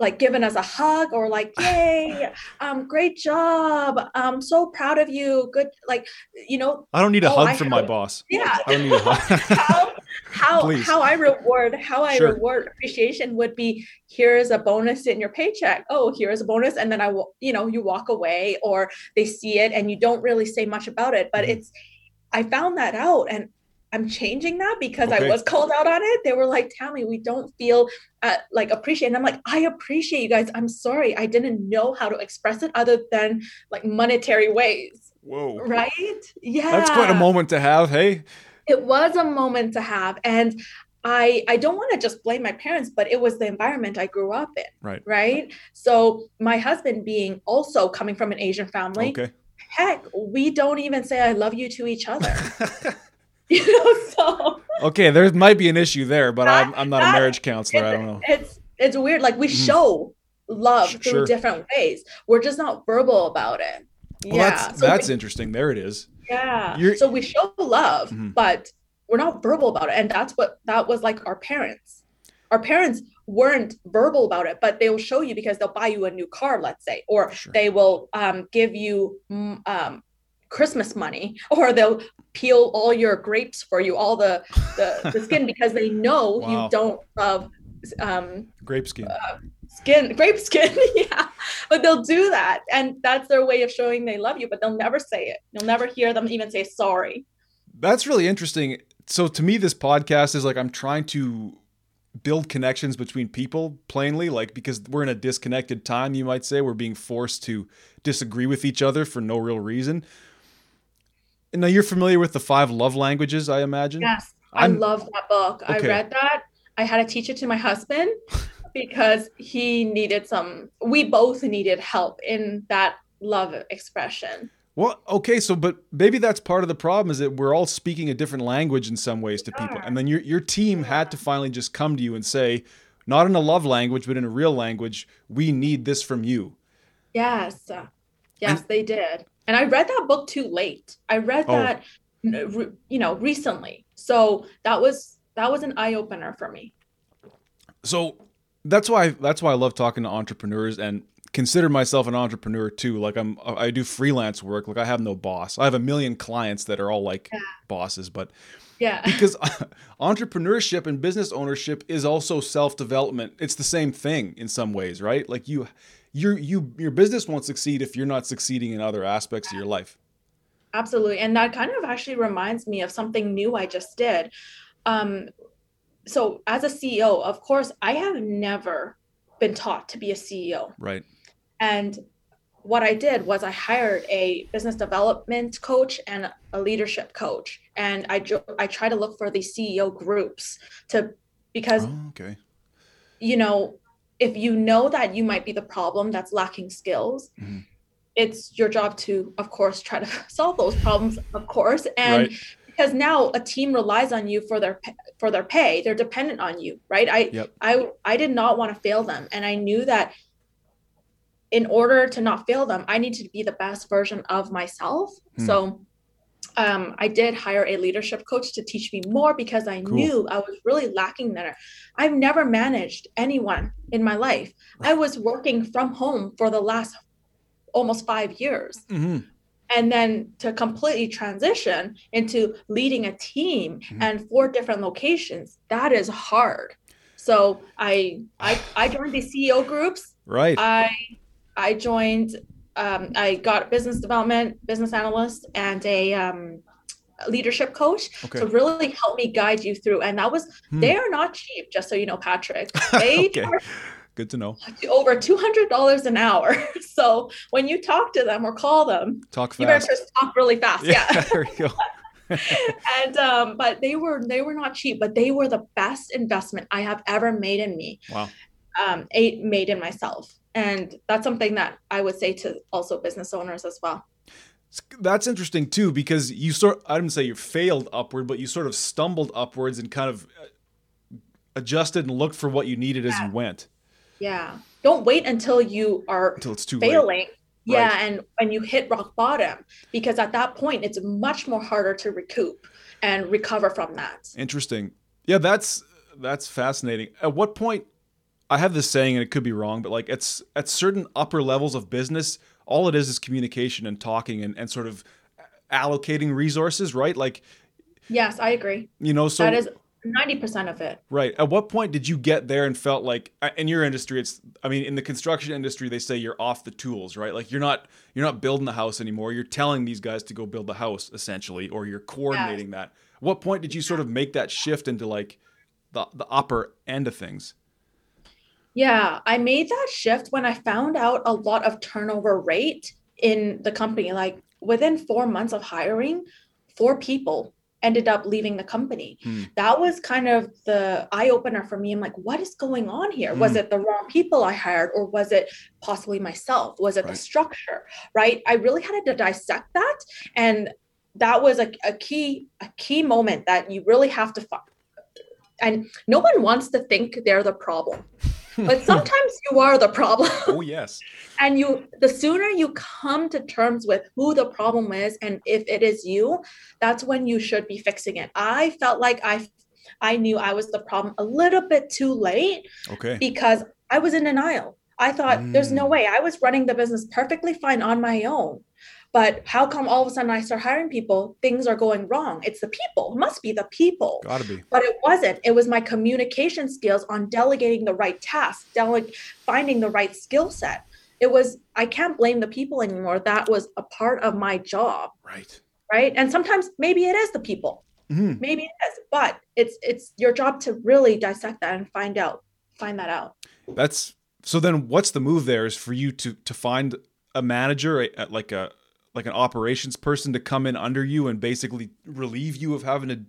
like given us a hug or like, <laughs> yay, um, great job. I'm so proud of you. Good, like, you know, I don't need a Oh, hug I from my boss. yeah. I don't need a hug. <laughs> how how Please. how I reward how I Sure. reward appreciation would be here is a bonus in your paycheck. Oh, here is a bonus, and then I will you know you walk away or they see it and you don't really say much about it. But Mhm. it's I found that out and I'm changing that because Okay. I was called out on it. They were like, Tammy, we don't feel uh, like appreciated. And I'm like, I appreciate you guys. I'm sorry. I didn't know how to express it other than like monetary ways. Whoa. Right? Yeah. That's quite a moment to have. Hey. It was a moment to have. And I I don't want to just blame my parents, but it was the environment I grew up in. Right. Right. So my husband being also coming from an Asian family, Okay. heck, we don't even say I love you to each other. <laughs> you know, so <laughs> okay. There might be an issue there, but I'm, I'm not a marriage counselor. I don't know. it's it's weird. Like we Mhm. show love through different ways. We're just not verbal about it. Well, yeah. that's so that's we, interesting. There it is. yeah. You're- so we show love, Mhm. but we're not verbal about it. And that's what that was like our parents. Our parents weren't verbal about it, but they'll show you because they'll buy you a new car, let's say, or Sure. they will um, give you mm, um, Christmas money, or they'll peel all your grapes for you, all the the, the skin, because they know <laughs> Wow. you don't love um, Grape skin. skin, <laughs> grape skin. <laughs> yeah, but they'll do that, and that's their way of showing they love you. But they'll never say it. You'll never hear them even say sorry. That's really interesting. So to me, this podcast is like I'm trying to build connections between people plainly, like because we're in a disconnected time, you might say. We're being forced to disagree with each other for no real reason. And now you're familiar with the five love languages, I imagine. Yes, I'm- I love that book. I read that. I had to teach it to my husband <laughs> because he needed some. We both needed help in that love expression. Well, okay, so but maybe that's part of the problem is that we're all speaking a different language in some ways to people, and then your your team had to finally just come to you and say, not in a love language, but in a real language, we need this from you. Yes, yes, they did. And I read that book too late. I read Oh. that, you know, recently. So that was that was an eye opener for me. So that's why that's why I love talking to entrepreneurs and consider myself an entrepreneur too. Like I'm I do freelance work. Like I have no boss. I have a million clients that are all like Yeah. bosses, but Yeah, <laughs> because <laughs> entrepreneurship and business ownership is also self-development. It's the same thing in some ways, right? Like you your you your business won't succeed if you're not succeeding in other aspects of your life. absolutely. And that kind of actually reminds me of something new I just did. Um, so as a CEO, of course, I have never been taught to be a CEO. Right. And what I did was I hired a business development coach and a leadership coach, and I jo- I try to look for these CEO groups to because Oh, okay. you know if you know that you might be the problem that's lacking skills. Mhm. It's your job to, of course, try to <laughs> solve those problems, of course, and right. because now a team relies on you for their for their pay they're dependent on you right i Yep. i i did not want to fail them and i knew that in order to not fail them i need to be the best version of myself Hmm. so um, i did hire a leadership coach to teach me more because i Cool. knew i was really lacking there i've never managed anyone in my life i was working from home for the last almost five years hmm and then to completely transition into leading a team Mhm. and four different locations that is hard so i i, I joined the ceo groups Right. i i joined um, i got business development business analyst and a um, leadership coach okay. to really help me guide you through and that was Hmm. they are not cheap just so you know patrick <laughs> they Okay. charge Good to know. <laughs> over $200 an hour <laughs> so when you talk to them or call them Talk you better just talk really fast yeah there you go. and um but they were they were not cheap but they were the best investment i have ever made in me Wow. um a, made in myself and that's something that i would say to also business owners as well. That's interesting too because you sort I didn't say you failed upward, but you sort of stumbled upwards and kind of uh, adjusted and looked for what you needed as you went. Yeah. Don't wait until you are until it's too late. failing. Yeah and when you hit rock bottom because at that point it's much more harder to recoup and recover from that. Interesting. Yeah, that's that's fascinating. At what point I have this saying and it could be wrong, but like it's at certain upper levels of business, all it is is communication and talking and, and sort of allocating resources, right? Like, yes i agree you know, so that is 90% of it Right. At what point did you get there and felt like uh, in your industry it's I mean in the construction industry they say you're off the tools, right? Like you're not you're not building the house anymore. You're telling these guys to go build the house essentially or you're coordinating that. what point did you sort of make that shift into like the the upper end of things? Yeah, I made that shift when I found out a lot of turnover rate in the company. Like within four months of hiring, four people ended up leaving the company. Hmm. That was kind of the eye opener for me. I'm like, what is going on here? Hmm. Was it the wrong people I hired, or was it possibly myself? Was it right. the structure? Right. I really had to dissect that. And that was a, a key, a key moment that you really have to find. And no one wants to think they're the problem but <laughs> sometimes you are the problem. Oh yes. <laughs> and you the sooner you come to terms with who the problem is and if it is you, that's when you should be fixing it. I felt like I I knew I was the problem a little bit too late. Okay. Because I was in denial. I thought mm. there's no mm. way. I was running the business perfectly fine on my own. But how come all of a sudden I start hiring people, things are going wrong? It's the people. It must be the people. Gotta be. But it wasn't. It was my communication skills on delegating the right tasks, dele- finding the right skill set. It was, I can't blame the people anymore. That was a part of my job. Right. Right. And sometimes maybe it is the people. Mm-hmm. Maybe it is, but it's it's your job to really dissect that and find out, find that out. That's so then what's the move there is for you to to find a manager at like a like an operations person to come in under you and basically relieve you of having to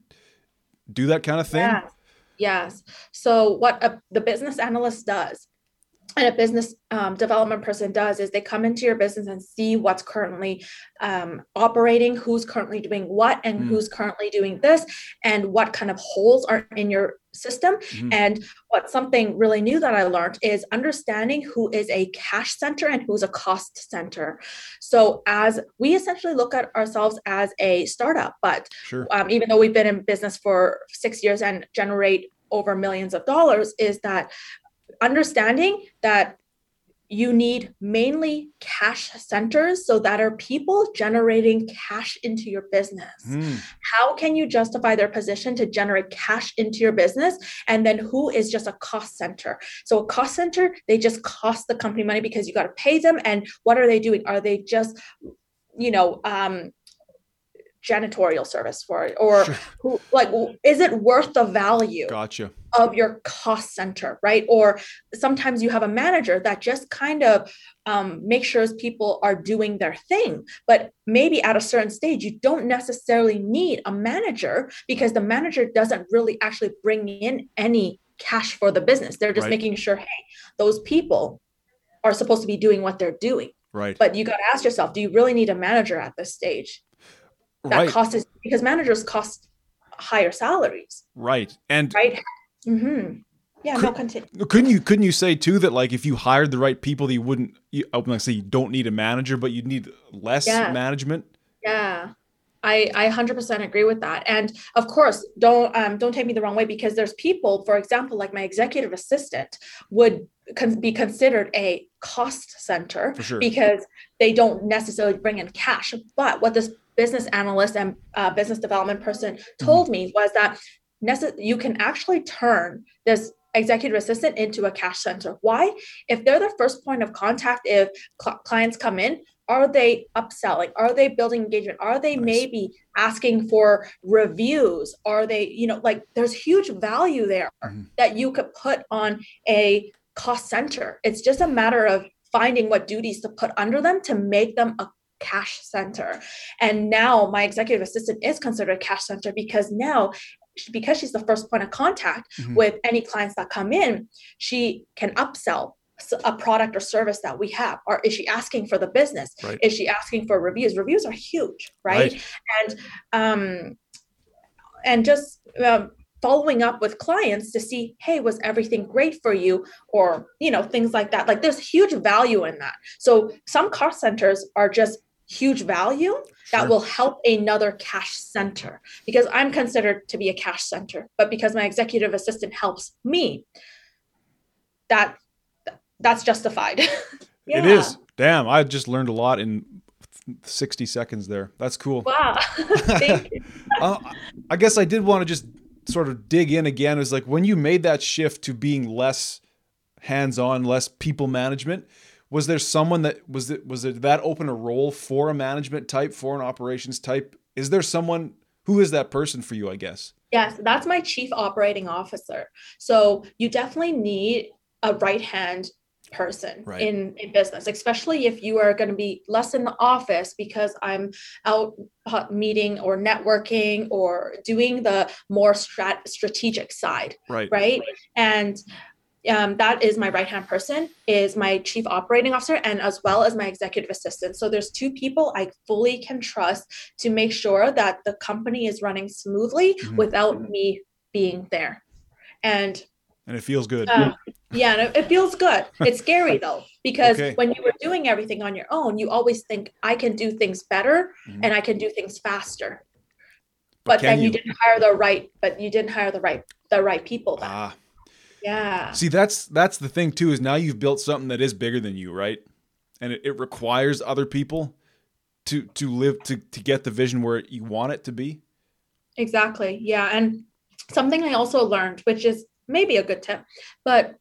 do that kind of thing? Yes. Yes. So what a, the business analyst does and a business um, development person does is they come into your business and see what's currently um, operating, who's currently doing what, and mm. who's currently doing this, and what kind of holes are in your system. Mm. And what something really new that I learned is understanding who is a cash center and who's a cost center. So, as we essentially look at ourselves as a startup, but sure. um, even though we've been in business for six years and generate over millions of dollars, is that understanding that you need mainly cash centers so that are people generating cash into your business. Mm. How can you justify their position to generate cash into your business? And then who is just a cost center? So, a cost center, they just cost the company money because you got to pay them. And what are they doing? Are they just, you know, um, janitorial service for it or who like is it worth the value gotcha. of your cost center right? Or sometimes you have a manager that just kind of um, make sure people are doing their thing but maybe at a certain stage you don't necessarily need a manager because the manager doesn't really actually bring in any cash for the business. They're just right. making sure hey those people are supposed to be doing what they're doing. Right. But you got to ask yourself do you really need a manager at this stage that right. cost is because managers cost higher salaries. Right. And right. Mm-hmm. Yeah, could, no, continue. Couldn't you couldn't you say too that like if you hired the right people, you wouldn't you, I would like say you don't need a manager, but you need less yeah. management? Yeah. I, I 100% agree with that. And of course, don't um, don't take me the wrong way because there's people, for example, like my executive assistant would con- be considered a cost center sure. because they don't necessarily bring in cash. But what this business analyst and uh, business development person told mm-hmm. me was that nece- you can actually turn this executive assistant into a cash center. Why? If they're the first point of contact, if cl- clients come in, are they upselling? Are they building engagement? Are they nice. maybe asking for reviews? Are they, you know, like there's huge value there mm-hmm. that you could put on a cost center. It's just a matter of finding what duties to put under them to make them a cash center. And now my executive assistant is considered a cash center because now because she's the first point of contact mm-hmm. with any clients that come in, she can upsell a product or service that we have or is she asking for the business right. is she asking for reviews reviews are huge right, right. and um and just um, following up with clients to see hey was everything great for you or you know things like that like there's huge value in that so some cost centers are just huge value that will help another cash center because I'm considered to be a cash center, but because my executive assistant helps me, that that's justified. <laughs> yeah. It is. Damn, I just learned a lot in 60 seconds there. That's cool. Wow. <laughs> <laughs> Uh, I guess I did want to just sort of dig in again. It was like when you made that shift to being less hands-on, less people management, was there someone that was it was it that open a role for a management type for an operations type is there someone Who is that person for you, I guess? Yes, that's my chief operating officer. So you definitely need a right hand person Right. in a business, especially if you are going to be less in the office because I'm out meeting or networking or doing the more strat- strategic side, Right. right? And um, that is my right hand person is my chief operating officer and as well as my executive assistant so there's two people i fully can trust to make sure that the company is running smoothly Mhm. without me being there and And it feels good. um, yeah and it, feels good it's scary though <laughs> because Okay. when you were doing everything on your own you always think i can do things better Mhm. and i can do things faster But but, then you? you? didn't hire the right but you didn't hire the right the right people then. ah. Yeah See, that's that's the thing too. Is now you've built something that is bigger than you, right? And it, it requires other people to to live to to get the vision where you want it to be. Exactly. Yeah. And something I also learned, which is maybe a good tip, but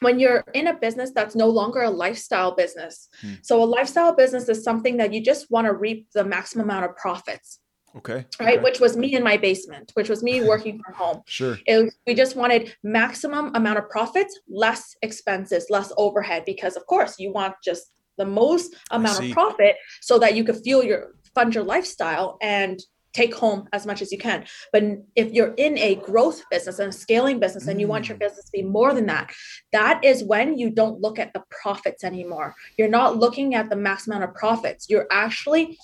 when you're in a business that's no longer a lifestyle business. Hmm. So a lifestyle business is something that you just want to reap the maximum amount of profits, Okay. right? Okay. Which was me in my basement, which was me working from home. <laughs> Sure. It we just wanted maximum amount of profits, less expenses, less overhead, because of course you want just the most amount of profit so that you could fuel your fund your lifestyle and take home as much as you can. But if you're in a growth business and a scaling business and you want your Mm. business to be more than that, that is when you don't look at the profits anymore. You're not looking at the max amount of profits. You're actually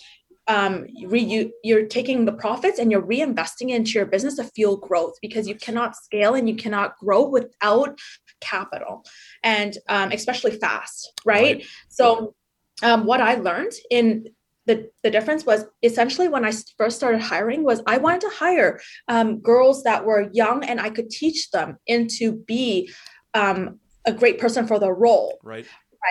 um, re- you, you're taking the profits and you're reinvesting into your business to fuel growth because you cannot scale and you cannot grow without capital and um, especially fast right, Right. so um, what i learned in the, the difference was essentially when i first started hiring was i wanted to hire um, girls that were young and i could teach them into be um, a great person for the role Right.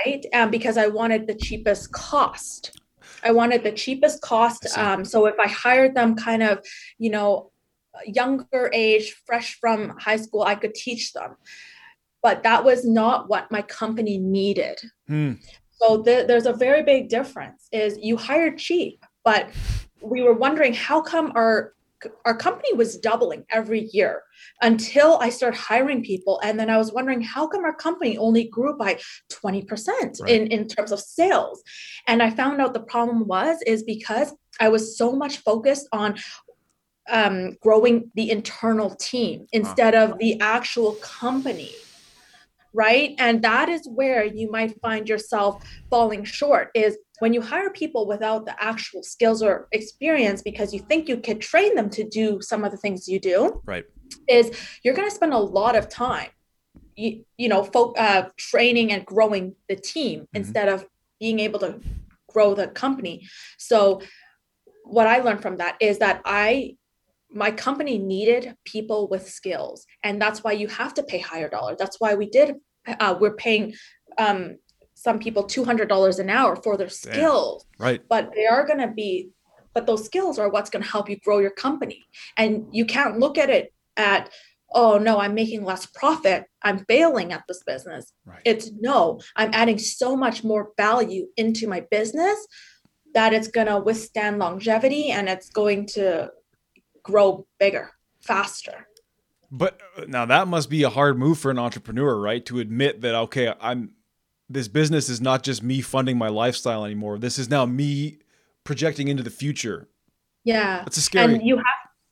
right? Um, because I wanted the cheapest cost. I wanted the cheapest cost. Um, so if I hired them kind of, you know, younger age, fresh from high school, I could teach them. But that was not what my company needed. Hmm. So th- there's a very big difference. Is you hire cheap, but we were wondering how come our our company was doubling every year until I started hiring people. And then I was wondering how come our company only grew by 20% Right. in, in terms of sales. And I found out the problem was is because I was so much focused on um, growing the internal team instead of the actual company. Right. And that is where you might find yourself falling short is when you hire people without the actual skills or experience because you think you could train them to do some of the things you do Right. is you're going to spend a lot of time you, you know fo- uh, training and growing the team instead of being able to grow the company. So what i learned from that is that i my company needed people with skills and that's why you have to pay higher dollar. That's why we did uh, we're paying um, some people $200 an hour for their skills Right. but they are going to be but those skills are what's going to help you grow your company and you can't look at it at oh no i'm making less profit i'm failing at this business Right. it's no i'm adding so much more value into my business that it's going to withstand longevity and it's going to grow bigger faster But uh, now that must be a hard move for an entrepreneur, right? To admit that okay, I'm this business is not just me funding my lifestyle anymore. This is now me projecting into the future. yeah That's a scary. and you have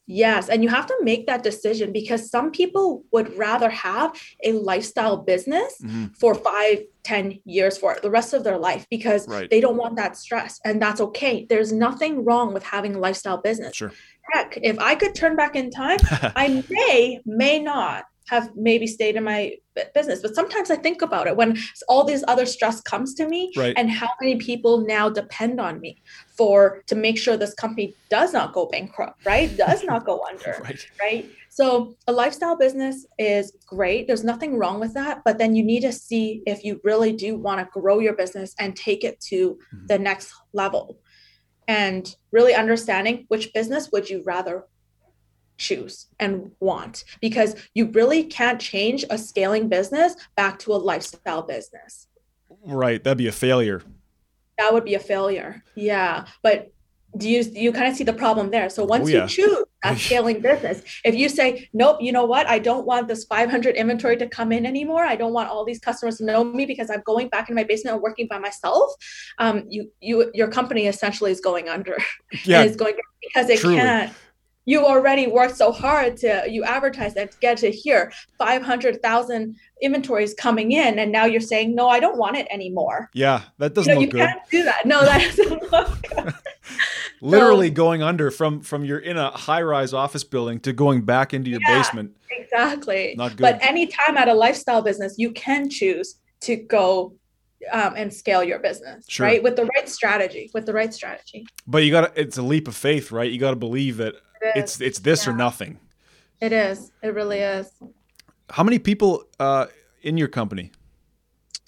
yes and you have to make that decision because some people would rather have a lifestyle business Mhm. for five ten years for the rest of their life because Right. they don't want that stress and that's okay there's nothing wrong with having a lifestyle business Sure. heck if i could turn back in time <laughs> i may may not have maybe stayed in my business but sometimes i think about it when all this other stress comes to me Right. and how many people now depend on me for to make sure this company does not go bankrupt right does not go <laughs> under right. right? So a lifestyle business is great. There's nothing wrong with that, but then you need to see if you really do want to grow your business and take it to Mhm. the next level. And really understanding which business would you rather choose and want because you really can't change a scaling business back to a lifestyle business. Right. That'd be a failure. That would be a failure. Yeah, but do you you kind of see the problem there? So once Oh, yeah. you choose That's <laughs> scaling business. If you say, nope, you know what? I don't want this 500 inventory to come in anymore. I don't want all these customers to know me because I'm going back in my basement and working by myself. Um, you, you, your company essentially is going under. Yeah, it's going because it truly. can't. You already worked so hard to you advertise that to get to here 500,000 inventories coming in, and now you're saying no, I don't want it anymore. Yeah, that doesn't You know, look you good. can't do that. No, that doesn't look good. <laughs> Literally So- going under from from you're in a high rise office building to going back into your Yeah. basement. Exactly. Not good. But anytime at a lifestyle business, you can choose to go um, and scale your business, Sure. right? With the right strategy. With the right strategy. But you got to it's a leap of faith, right? You got to believe that It it's it's this or nothing. It is. It really is. How many people uh, in your company?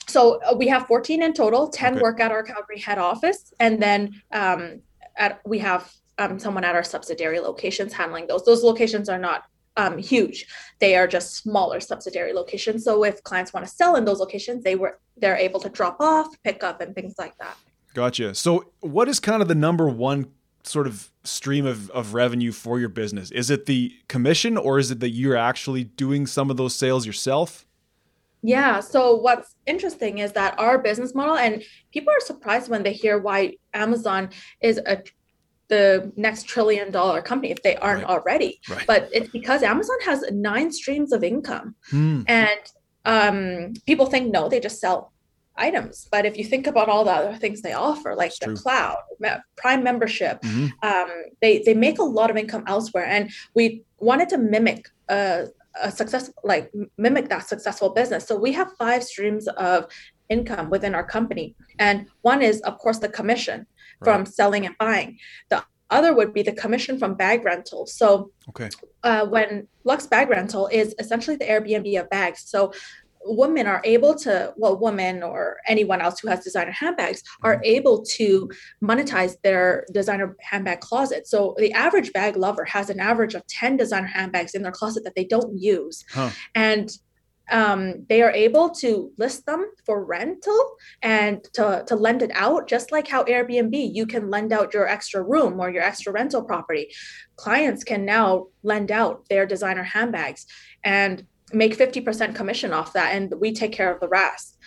So uh, we have 14 in total. 10 Okay. work at our Calgary head office, and then um, at we have um, someone at our subsidiary locations handling those. Those locations are not um, huge; they are just smaller subsidiary locations. So if clients want to sell in those locations, they were they're able to drop off, pick up, and things like that. Gotcha. So, what is kind of the number one sort of stream of, of revenue for your business? Is it the commission or is it that you're actually doing some of those sales yourself? Yeah. So what's interesting is that our business model, and people are surprised when they hear why Amazon is a the next trillion dollar company if they aren't Right. already. Right. But it's because Amazon has nine streams of income, Hmm. and um, people think no, they just sell items. But if you think about all the other things they offer, like the true. cloud, Prime membership, Mhm. um, they they make a lot of income elsewhere, and we wanted to mimic a, a success like mimic that successful business. So we have five streams of income within our company, and one is of course the commission from selling and buying. The other would be the commission from bag rental. So Okay. uh, when Luxe Bag Rental is essentially the Airbnb of bags. So women are able to, well, women or anyone else who has designer handbags are able to monetize their designer handbag closet. So the average bag lover has an average of 10 designer handbags in their closet that they don't use. Huh. And um, they are able to list them for rental and to, to lend it out, just like how Airbnb, you can lend out your extra room or your extra rental property. Clients can now lend out their designer handbags and make 50% commission off that, and we take care of the rest.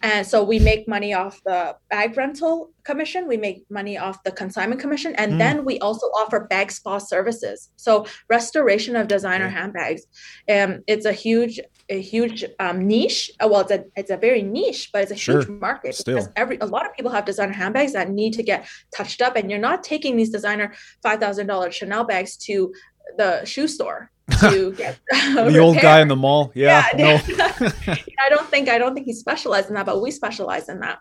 And so we make money off the bag rental commission, we make money off the consignment commission, and Mm. then we also offer bag spa services. So restoration of designer handbags. Um, it's a huge, a huge um, niche. Uh, Well, it's a it's a very niche, but it's a Sure. huge market Still. because every a lot of people have designer handbags that need to get touched up, and you're not taking these designer five thousand dollars Chanel bags to the shoe store to <laughs> get <laughs> The old guy in the mall. Yeah. Yeah, no. <laughs> I don't think I don't think he specialized in that, but we specialize in that.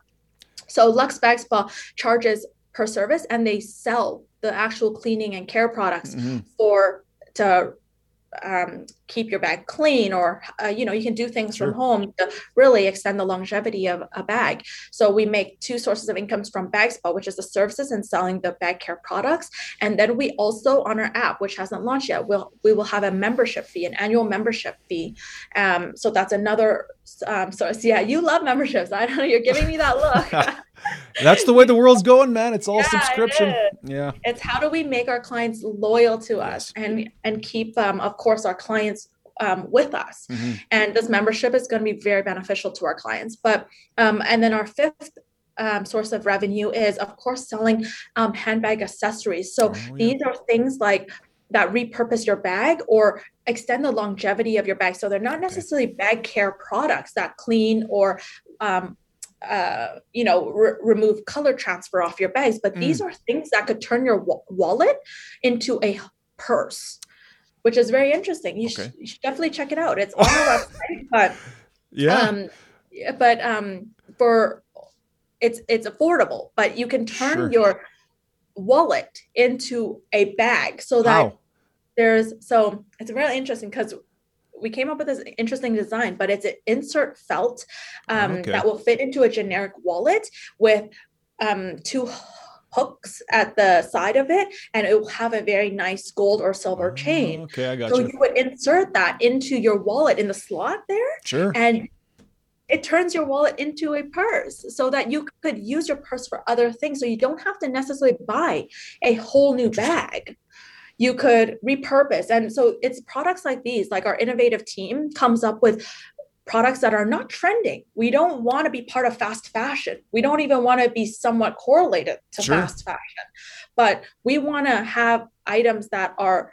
So Luxe Bag Spa charges per service, and they sell the actual cleaning and care products Mhm. for to um, keep your bag clean, or uh, you know you can do things Sure. from home to really extend the longevity of a bag. So we make two sources of incomes from Bag Spa, which is the services and selling the bag care products, and then we also on our app, which hasn't launched yet, will we will have a membership fee, an annual membership fee. Um, so that's another um, source. Yeah, you love memberships. I don't know. You're giving me that <laughs> look. <laughs> That's the way the world's going, man. It's all Yeah, subscription. is. Yeah. it's how do we make our clients loyal to us Yes. and and keep um, of course our clients um, with us Mhm. and this membership is going to be very beneficial to our clients but um, and then our fifth um, source of revenue is of course selling um, handbag accessories so Oh, yeah. these are things like that repurpose your bag or extend the longevity of your bag so they're not necessarily bag care products that clean or um, uh, you know, re- remove color transfer off your bags. But these are things that could turn your wa- wallet into a purse, which is very interesting. You, Okay. should, you should definitely check it out. It's on our <laughs> website, but Yeah. um, but um, for it's it's affordable. But you can turn Sure. your wallet into a bag so that? There's so it's really interesting because we came up with this interesting design, but it's an insert felt um, Okay. that will fit into a generic wallet with um, two hooks at the side of it, and it will have a very nice gold or silver chain. Okay, I got So you. you would insert that into your wallet in the slot there, Sure. and it turns your wallet into a purse so that you could use your purse for other things. So you don't have to necessarily buy a whole new bag. You could repurpose. And so it's products like these, like our innovative team comes up with products that are not trending. We don't want to be part of fast fashion. We don't even want to be somewhat correlated to sure. fast fashion, but we want to have items that are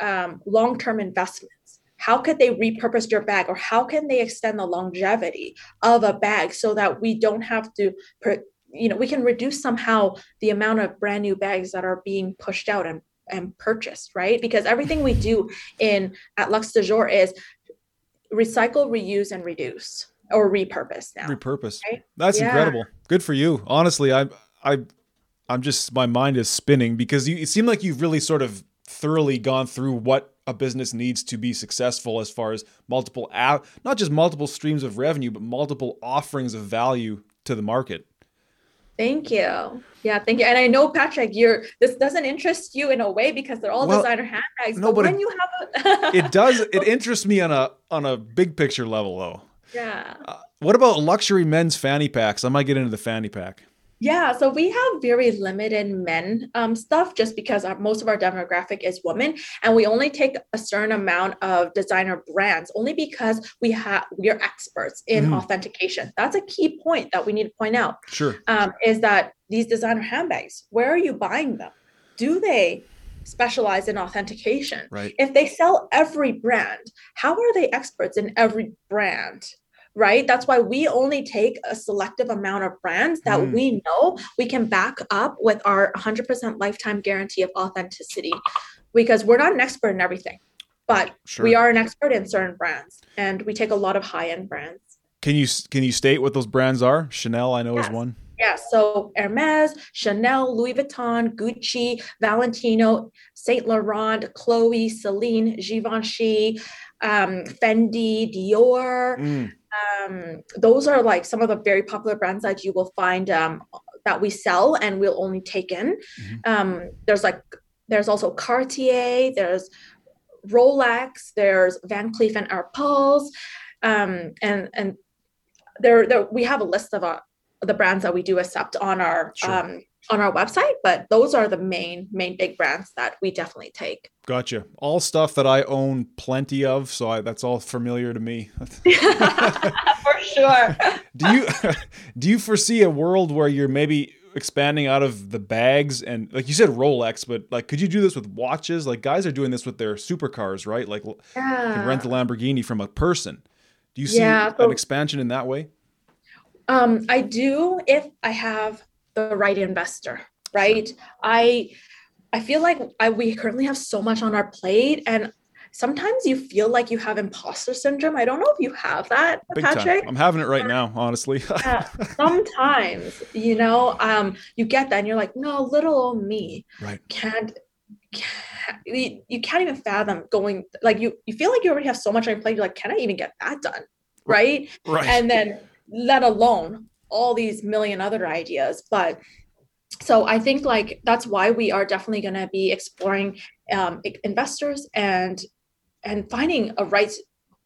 um, long term investments. How could they repurpose your bag or how can they extend the longevity of a bag so that we don't have to, you know, we can reduce somehow the amount of brand new bags that are being pushed out and and purchased, right? Because everything we do in at Luxe du Jour is recycle, reuse, and reduce or repurpose now. Repurpose. Right? That's yeah. incredible. Good for you. Honestly, I I I'm just my mind is spinning because you it seemed like you've really sort of thoroughly gone through what a business needs to be successful as far as multiple not just multiple streams of revenue but multiple offerings of value to the market. Thank you. Yeah, thank you. And I know Patrick, you're this doesn't interest you in a way because they're all well, designer handbags. No, but, but when it, you have a <laughs> it does it interests me on a on a big picture level though. Yeah. Uh, what about luxury men's fanny packs? I might get into the fanny pack. Yeah, so we have very limited men um, stuff just because our, most of our demographic is women, and we only take a certain amount of designer brands only because we have we are experts in mm. authentication. That's a key point that we need to point out. Sure, um, is that these designer handbags, where are you buying them? Do they specialize in authentication? Right. If they sell every brand, how are they experts in every brand? Right? That's why we only take a selective amount of brands that mm. we know we can back up with our 100% lifetime guarantee of authenticity because we're not an expert in everything, but sure. we are an expert in certain brands and we take a lot of high end brands. Can you can you state what those brands are? Chanel, I know yes. is one. Yeah, so Hermes, Chanel, Louis Vuitton, Gucci, Valentino, Saint Laurent, Chloe, Celine, Givenchy, um, Fendi, Dior, mm um, those are like some of the very popular brands that you will find um, that we sell and we'll only take in. Mm-hmm. Um, there's like there's also Cartier, there's Rolex, there's Van Cleef and Arpels, um, and and there, there we have a list of uh, the brands that we do accept on our sure. um, on our website, but those are the main main big brands that we definitely take. Gotcha. All stuff that I own plenty of, so I, that's all familiar to me. <laughs> For sure. do you <laughs> do you foresee a world where you're maybe expanding out of the bags and like you said Rolex, but like could you do this with watches? Like guys are doing this with their supercars, right? Like yeah. can rent the Lamborghini from a person. Do you see yeah, so, an expansion in that way? Um, I do if I have the right investor, right? I I feel like I, we currently have so much on our plate and sometimes you feel like you have imposter syndrome. I don't know if you have that, Big Patrick. Time. I'm having it right now, honestly. <laughs> yeah, sometimes, you know, um, you get that and you're like, no, little old me right. can't, can't you, you can't even fathom going like you you feel like you already have so much on your plate. You're like, can I even get that done? Right. Right. And then let alone all these million other ideas but so i think like that's why we are definitely going to be exploring um, investors and and finding a right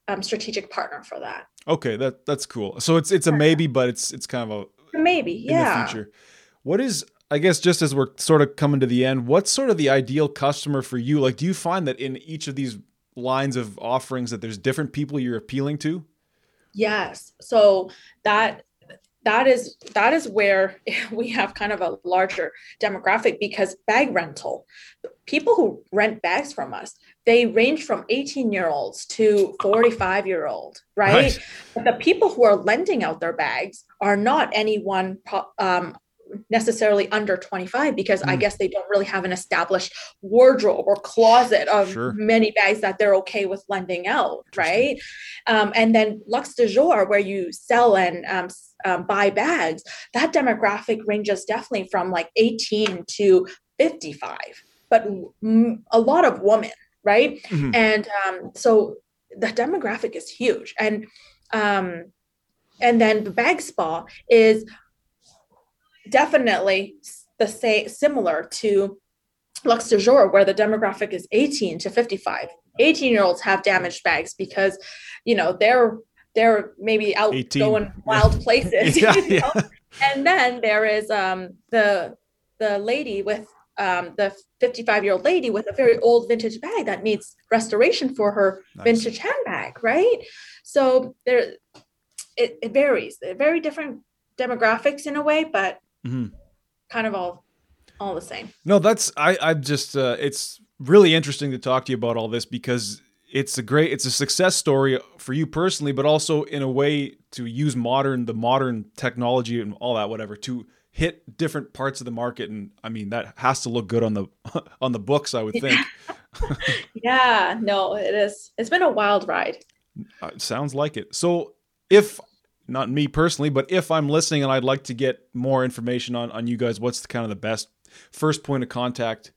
um, strategic partner for that okay that that's cool so it's it's a maybe but it's it's kind of a maybe yeah future what is I guess just as we're sort of coming to the end, what's sort of the ideal customer for you? Like, do you find that in each of these lines of offerings that there's different people you're appealing to? Yes. So that that is that is where <laughs> we have kind of a larger demographic because bag rental people who rent bags from us they range from 18 year olds to 45 year old right, right. But the people who are lending out their bags are not anyone um, necessarily under 25 because mm. I guess they don't really have an established wardrobe or closet of sure. many bags that they're okay with lending out, right? Um, and then Luxe du Jour, where you sell and um, um, buy bags, that demographic ranges definitely from like 18 to 55, but m- a lot of women, right? Mm-hmm. And um, so the demographic is huge. And um, and then the bag spa is definitely the same similar to Luxe du Jour, where the demographic is 18 to 55. 18 year olds have damaged bags because, you know, they're they're maybe out 18. going wild places. <laughs> <laughs> yeah, you know? yeah. And then there is um the the lady with um, the 55 year old lady with a very old vintage bag that needs restoration for her nice. vintage handbag, right? So there, it, it varies. They're very different demographics in a way, but mm-hmm. kind of all all the same. No, that's I I'm just uh, it's really interesting to talk to you about all this because it's a great it's a success story for you personally, but also in a way to use modern the modern technology and all that whatever to hit different parts of the market. And i mean that has to look good on the <laughs> on the books i would think. <laughs> <laughs> Yeah no it is. It's been a wild ride. Uh, sounds like it. So if not me personally but if i'm listening and i'd like to get more information on on you guys what's the kind of the best first point of contact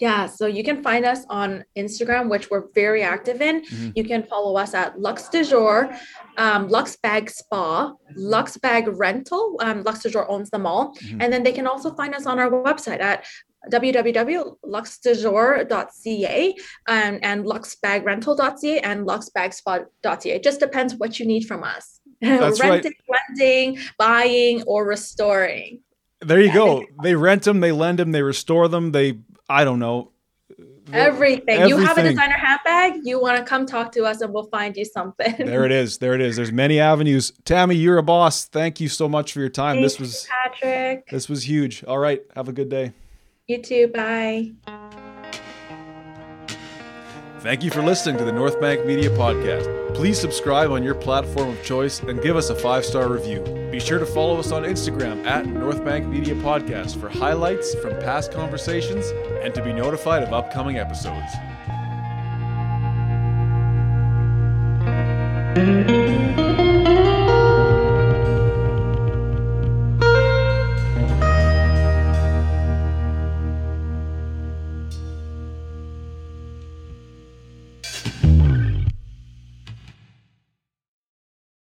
yeah, so you can find us on Instagram, which we're very active in. Mm-hmm. You can follow us at Luxe du Jour, um, Luxe Bag Spa, Luxe Bag Rental. Um, Luxe du Jour owns them all. Mm-hmm. And then they can also find us on our website at www.luxedujour.ca um, and luxebagrental.ca and luxebagspa.ca. It just depends what you need from us. <laughs> Renting, right. lending, buying, or restoring. There you yeah. go. They rent them, they lend them, they restore them, they I don't know. Everything. Everything. You have a designer handbag, you want to come talk to us and we'll find you something. <laughs> There it is. There it is. There's many avenues. Tammy, you're a boss. Thank you so much for your time. Thanks, this was Patrick. This was huge. All right. Have a good day. You too. Bye. Thank you for listening to the North Bank Media Podcast. Please subscribe on your platform of choice and give us a five star review. Be sure to follow us on Instagram at North Bank Media Podcast for highlights from past conversations and to be notified of upcoming episodes.